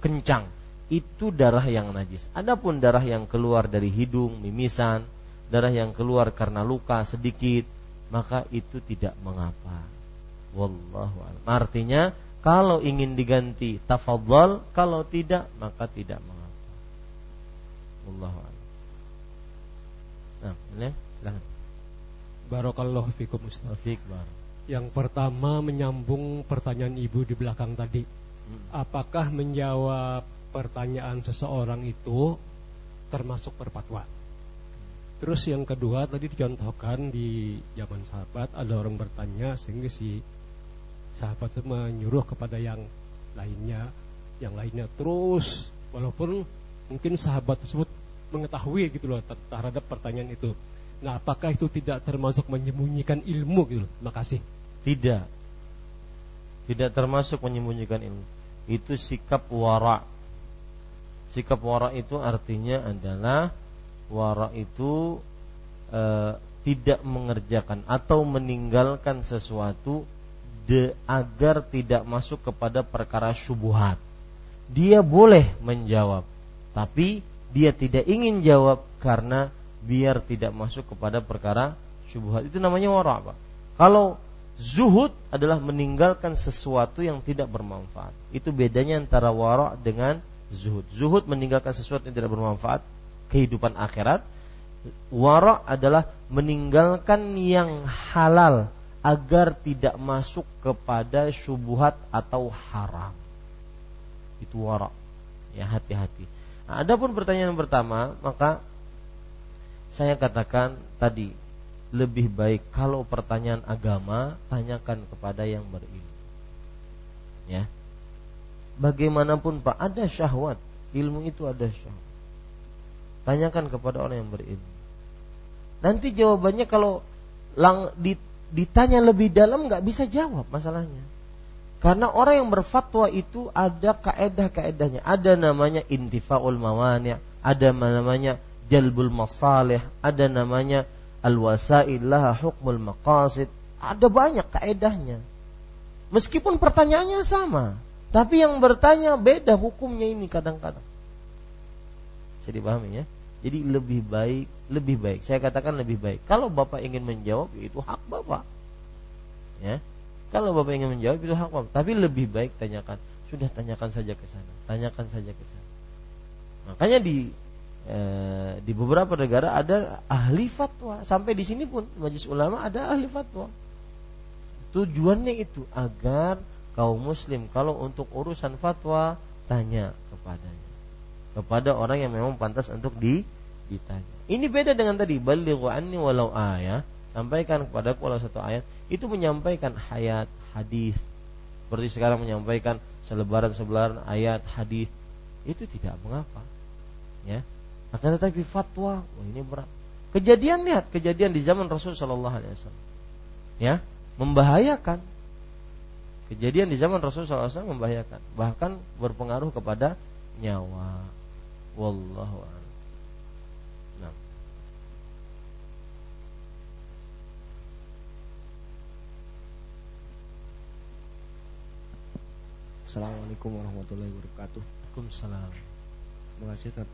kencang. Itu darah yang najis. Adapun darah yang keluar dari hidung, mimisan, darah yang keluar karena luka sedikit, maka itu tidak mengapa. Wallahu a'lam. Artinya kalau ingin diganti tafadhal, kalau tidak maka tidak mengapa. Wallahu a'lam. Nah, ini silakan. Barakallahu fikum Ustaz. Yang pertama menyambung pertanyaan Ibu di belakang tadi. Hmm. Apakah menjawab pertanyaan seseorang itu termasuk berfatwa? Terus yang kedua tadi dicontohkan di zaman sahabat ada orang bertanya sehingga si sahabat itu menyuruh kepada yang lainnya, yang lainnya terus walaupun mungkin sahabat tersebut mengetahui gitu loh terhadap pertanyaan itu. Nah, apakah itu tidak termasuk menyembunyikan ilmu gitu loh? Makasih. Tidak. Tidak termasuk menyembunyikan ilmu. Itu sikap wara. Sikap wara itu artinya adalah wara itu e, tidak mengerjakan atau meninggalkan sesuatu de, agar tidak masuk kepada perkara syubhat. Dia boleh menjawab, tapi dia tidak ingin jawab karena biar tidak masuk kepada perkara syubhat. Itu namanya wara, Pak. Kalau zuhud adalah meninggalkan sesuatu yang tidak bermanfaat. Itu bedanya antara wara dengan zuhud. Zuhud meninggalkan sesuatu yang tidak bermanfaat kehidupan akhirat. Wara adalah meninggalkan yang halal agar tidak masuk kepada syubhat atau haram. Itu wara. Ya hati-hati. Nah, adapun pertanyaan pertama, maka saya katakan tadi lebih baik kalau pertanyaan agama tanyakan kepada yang berilmu. Ya. Bagaimanapun Pak ada syahwat, ilmu itu ada syahwat. Tanyakan kepada orang yang berilmu. Nanti jawabannya kalau lang, ditanya lebih dalam nggak bisa jawab masalahnya. Karena orang yang berfatwa itu ada kaedah-kaedahnya. Ada namanya intifaul mawani', ada namanya jalbul masalih, ada namanya al-wasail laha hukmul maqasid. Ada banyak kaedahnya. Meskipun pertanyaannya sama, tapi yang bertanya beda hukumnya ini kadang-kadang. Bisa dipahami ya? Jadi lebih baik, lebih baik. Saya katakan lebih baik. Kalau Bapak ingin menjawab, itu hak Bapak. Ya. Kalau Bapak ingin menjawab, itu hak Bapak. Tapi lebih baik tanyakan. Sudah tanyakan saja ke sana. Tanyakan saja ke sana. Makanya di eh, di beberapa negara ada ahli fatwa. Sampai di sini pun majelis ulama ada ahli fatwa. Tujuannya itu agar kaum muslim kalau untuk urusan fatwa tanya kepadanya kepada orang yang memang pantas untuk di, ditanya. Ini beda dengan tadi balighu anni walau ayat, sampaikan kepada walau satu ayat, itu menyampaikan hayat, hadis. Seperti sekarang menyampaikan selebaran-selebaran ayat, hadis. Itu tidak mengapa. Ya. Akan tetapi fatwa, oh ini berat. Kejadian lihat, kejadian di zaman Rasul Shallallahu alaihi wasallam. Ya, membahayakan. Kejadian di zaman Rasul SAW membahayakan, bahkan berpengaruh kepada nyawa. Wallahu a'lam. Assalamualaikum warahmatullahi wabarakatuh. Waalaikumsalam. Terima kasih Ustaz.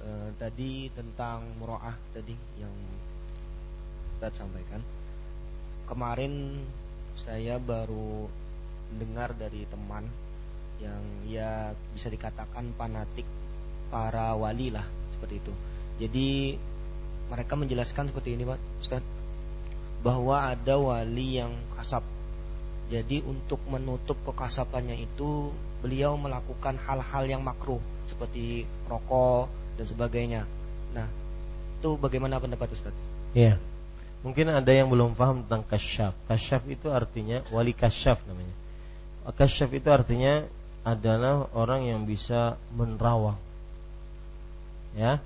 E, tadi tentang muroah tadi yang Ustaz sampaikan. Kemarin saya baru dengar dari teman yang ya bisa dikatakan fanatik para wali lah seperti itu. Jadi mereka menjelaskan seperti ini Pak Ustaz bahwa ada wali yang kasap. Jadi untuk menutup kekasapannya itu beliau melakukan hal-hal yang makruh seperti rokok dan sebagainya. Nah, itu bagaimana pendapat Ustaz? Iya. Mungkin ada yang belum paham tentang kasyaf. Kasyaf itu artinya wali kasyaf namanya. Kasyaf itu artinya adalah orang yang bisa menerawang ya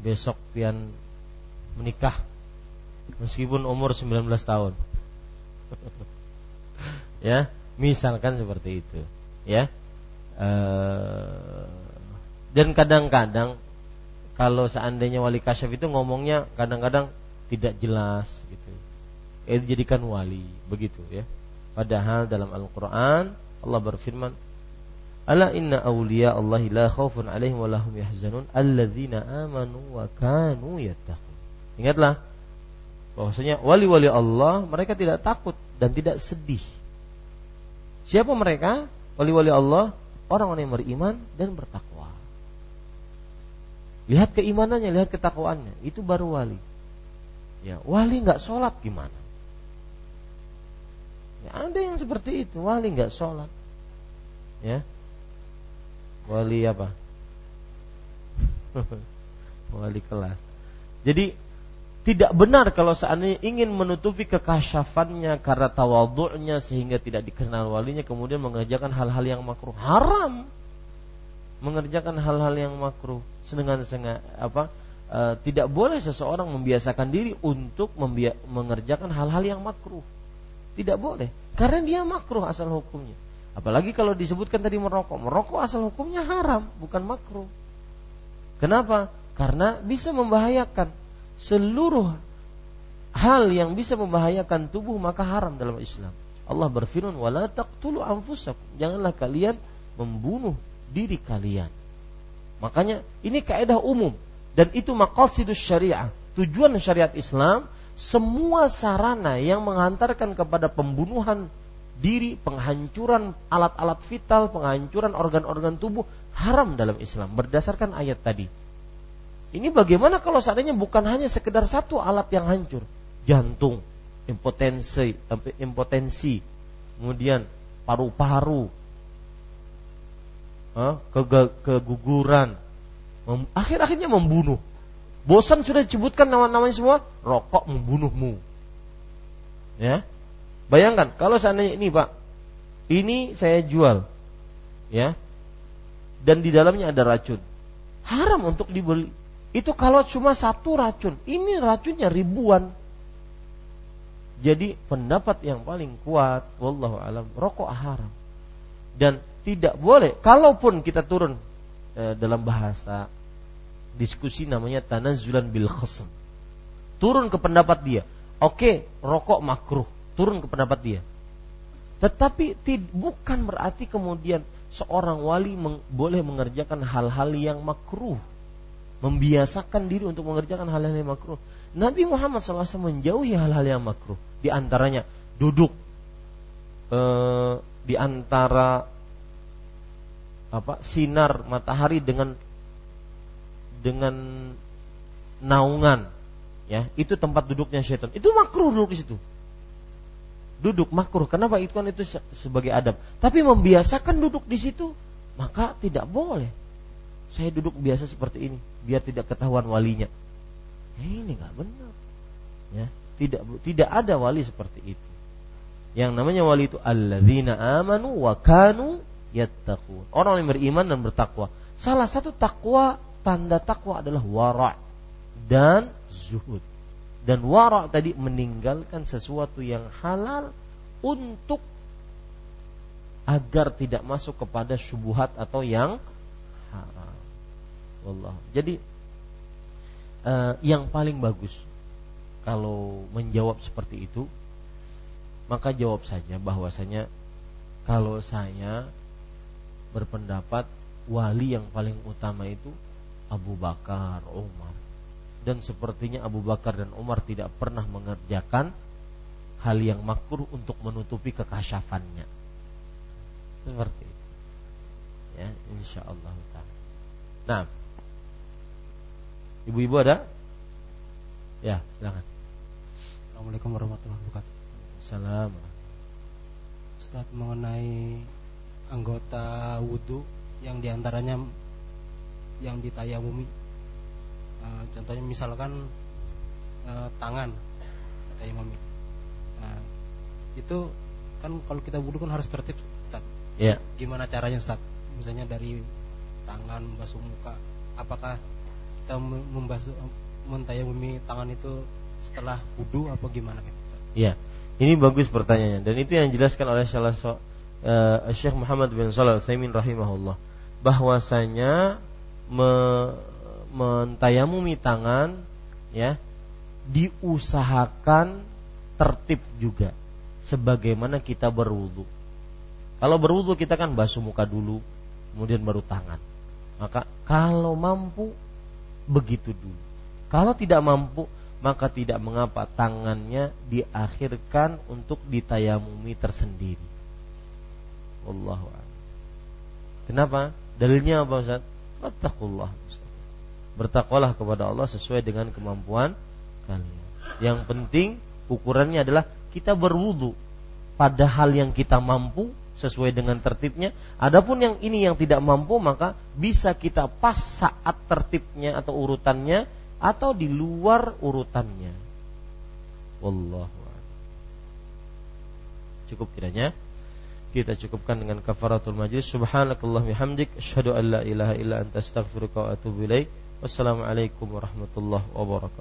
besok pian menikah meskipun umur 19 tahun ya misalkan seperti itu ya e, dan kadang-kadang kalau seandainya wali kasyaf itu ngomongnya kadang-kadang tidak jelas gitu eh dijadikan wali begitu ya padahal dalam Al-Qur'an Allah berfirman Ala inna awliya Allah la khaufun alaihim wa lahum yahzanun alladzina amanu wa kanu yattaqun. Ingatlah bahwasanya wali-wali Allah mereka tidak takut dan tidak sedih. Siapa mereka? Wali-wali Allah orang-orang yang beriman dan bertakwa. Lihat keimanannya, lihat ketakwaannya, itu baru wali. Ya, wali nggak sholat gimana? Ya, ada yang seperti itu, wali nggak sholat. Ya, wali apa? wali kelas. Jadi tidak benar kalau seandainya ingin menutupi kekasyafannya karena tawadhu'nya sehingga tidak dikenal walinya kemudian mengerjakan hal-hal yang makruh. Haram mengerjakan hal-hal yang makruh dengan sengaja apa e, tidak boleh seseorang membiasakan diri untuk mengerjakan hal-hal yang makruh. Tidak boleh karena dia makruh asal hukumnya. Apalagi kalau disebutkan tadi merokok. Merokok asal hukumnya haram, bukan makruh. Kenapa? Karena bisa membahayakan seluruh hal yang bisa membahayakan tubuh maka haram dalam Islam. Allah berfirman, "Wala taqtulu anfusakum." Janganlah kalian membunuh diri kalian. Makanya ini kaidah umum dan itu maqasidus syariah. Tujuan syariat Islam semua sarana yang menghantarkan kepada pembunuhan diri, penghancuran alat-alat vital, penghancuran organ-organ tubuh haram dalam Islam berdasarkan ayat tadi. Ini bagaimana kalau seandainya bukan hanya sekedar satu alat yang hancur, jantung, impotensi, impotensi, kemudian paru-paru, keguguran, akhir-akhirnya membunuh. Bosan sudah disebutkan nama-namanya semua, rokok membunuhmu. Ya, Bayangkan kalau seandainya ini Pak, ini saya jual, ya, dan di dalamnya ada racun, haram untuk dibeli. Itu kalau cuma satu racun, ini racunnya ribuan. Jadi pendapat yang paling kuat, wallahu alam, rokok haram dan tidak boleh. Kalaupun kita turun e, dalam bahasa diskusi namanya tanazulan bil khasm. Turun ke pendapat dia. Oke, rokok makruh turun ke pendapat dia. Tetapi bukan berarti kemudian seorang wali meng, boleh mengerjakan hal-hal yang makruh, membiasakan diri untuk mengerjakan hal-hal yang makruh. Nabi Muhammad SAW menjauhi hal-hal yang makruh, di antaranya duduk e, di antara apa sinar matahari dengan dengan naungan ya itu tempat duduknya syaitan itu makruh duduk di situ duduk makruh. Kenapa itu kan itu sebagai adab. Tapi membiasakan duduk di situ maka tidak boleh. Saya duduk biasa seperti ini biar tidak ketahuan walinya. Eh, ini nggak benar. Ya, tidak tidak ada wali seperti itu. Yang namanya wali itu alladzina amanu wa kanu yattaqun. Orang yang beriman dan bertakwa. Salah satu takwa tanda takwa adalah wara' dan zuhud. Dan wara' tadi meninggalkan sesuatu yang halal untuk agar tidak masuk kepada syubhat atau yang haram. Wallah. Jadi uh, yang paling bagus kalau menjawab seperti itu maka jawab saja bahwasanya kalau saya berpendapat wali yang paling utama itu Abu Bakar, Umar. Dan sepertinya Abu Bakar dan Umar tidak pernah mengerjakan hal yang makruh untuk menutupi kekasyafannya. Seperti itu. Ya, insya Allah Nah, ibu-ibu ada? Ya, silakan. Assalamualaikum warahmatullahi wabarakatuh. Salam. Ustaz mengenai anggota wudhu yang di antaranya yang ditayamumi uh, contohnya misalkan uh, tangan tayamumi nah, itu kan kalau kita wudhu kan harus tertib Ustaz yeah. gimana caranya Ustaz misalnya dari tangan membasuh muka apakah kita membasuh mentayamumi tangan itu setelah wudhu apa gimana Iya. Yeah. Ini bagus pertanyaannya dan itu yang dijelaskan oleh salah so, uh, Syekh Muhammad bin Shalih Al rahimahullah bahwasanya me, mentayamumi tangan ya diusahakan tertib juga sebagaimana kita berwudu. Kalau berwudu kita kan basuh muka dulu, kemudian baru tangan. Maka kalau mampu begitu dulu. Kalau tidak mampu maka tidak mengapa tangannya diakhirkan untuk ditayamumi tersendiri. Wallahu Kenapa? Dalilnya apa Ustaz? Wattaqullah Bertakwalah kepada Allah sesuai dengan kemampuan kalian. Yang penting ukurannya adalah kita berwudu pada hal yang kita mampu sesuai dengan tertibnya. Adapun yang ini yang tidak mampu maka bisa kita pas saat tertibnya atau urutannya atau di luar urutannya. Wallahu Cukup kiranya kita cukupkan dengan kafaratul majlis. Subhanakallah bihamdik asyhadu an la ilaha illa anta astaghfiruka wa atubu. Wassalamualaikum warahmatullahi wabarakatuh.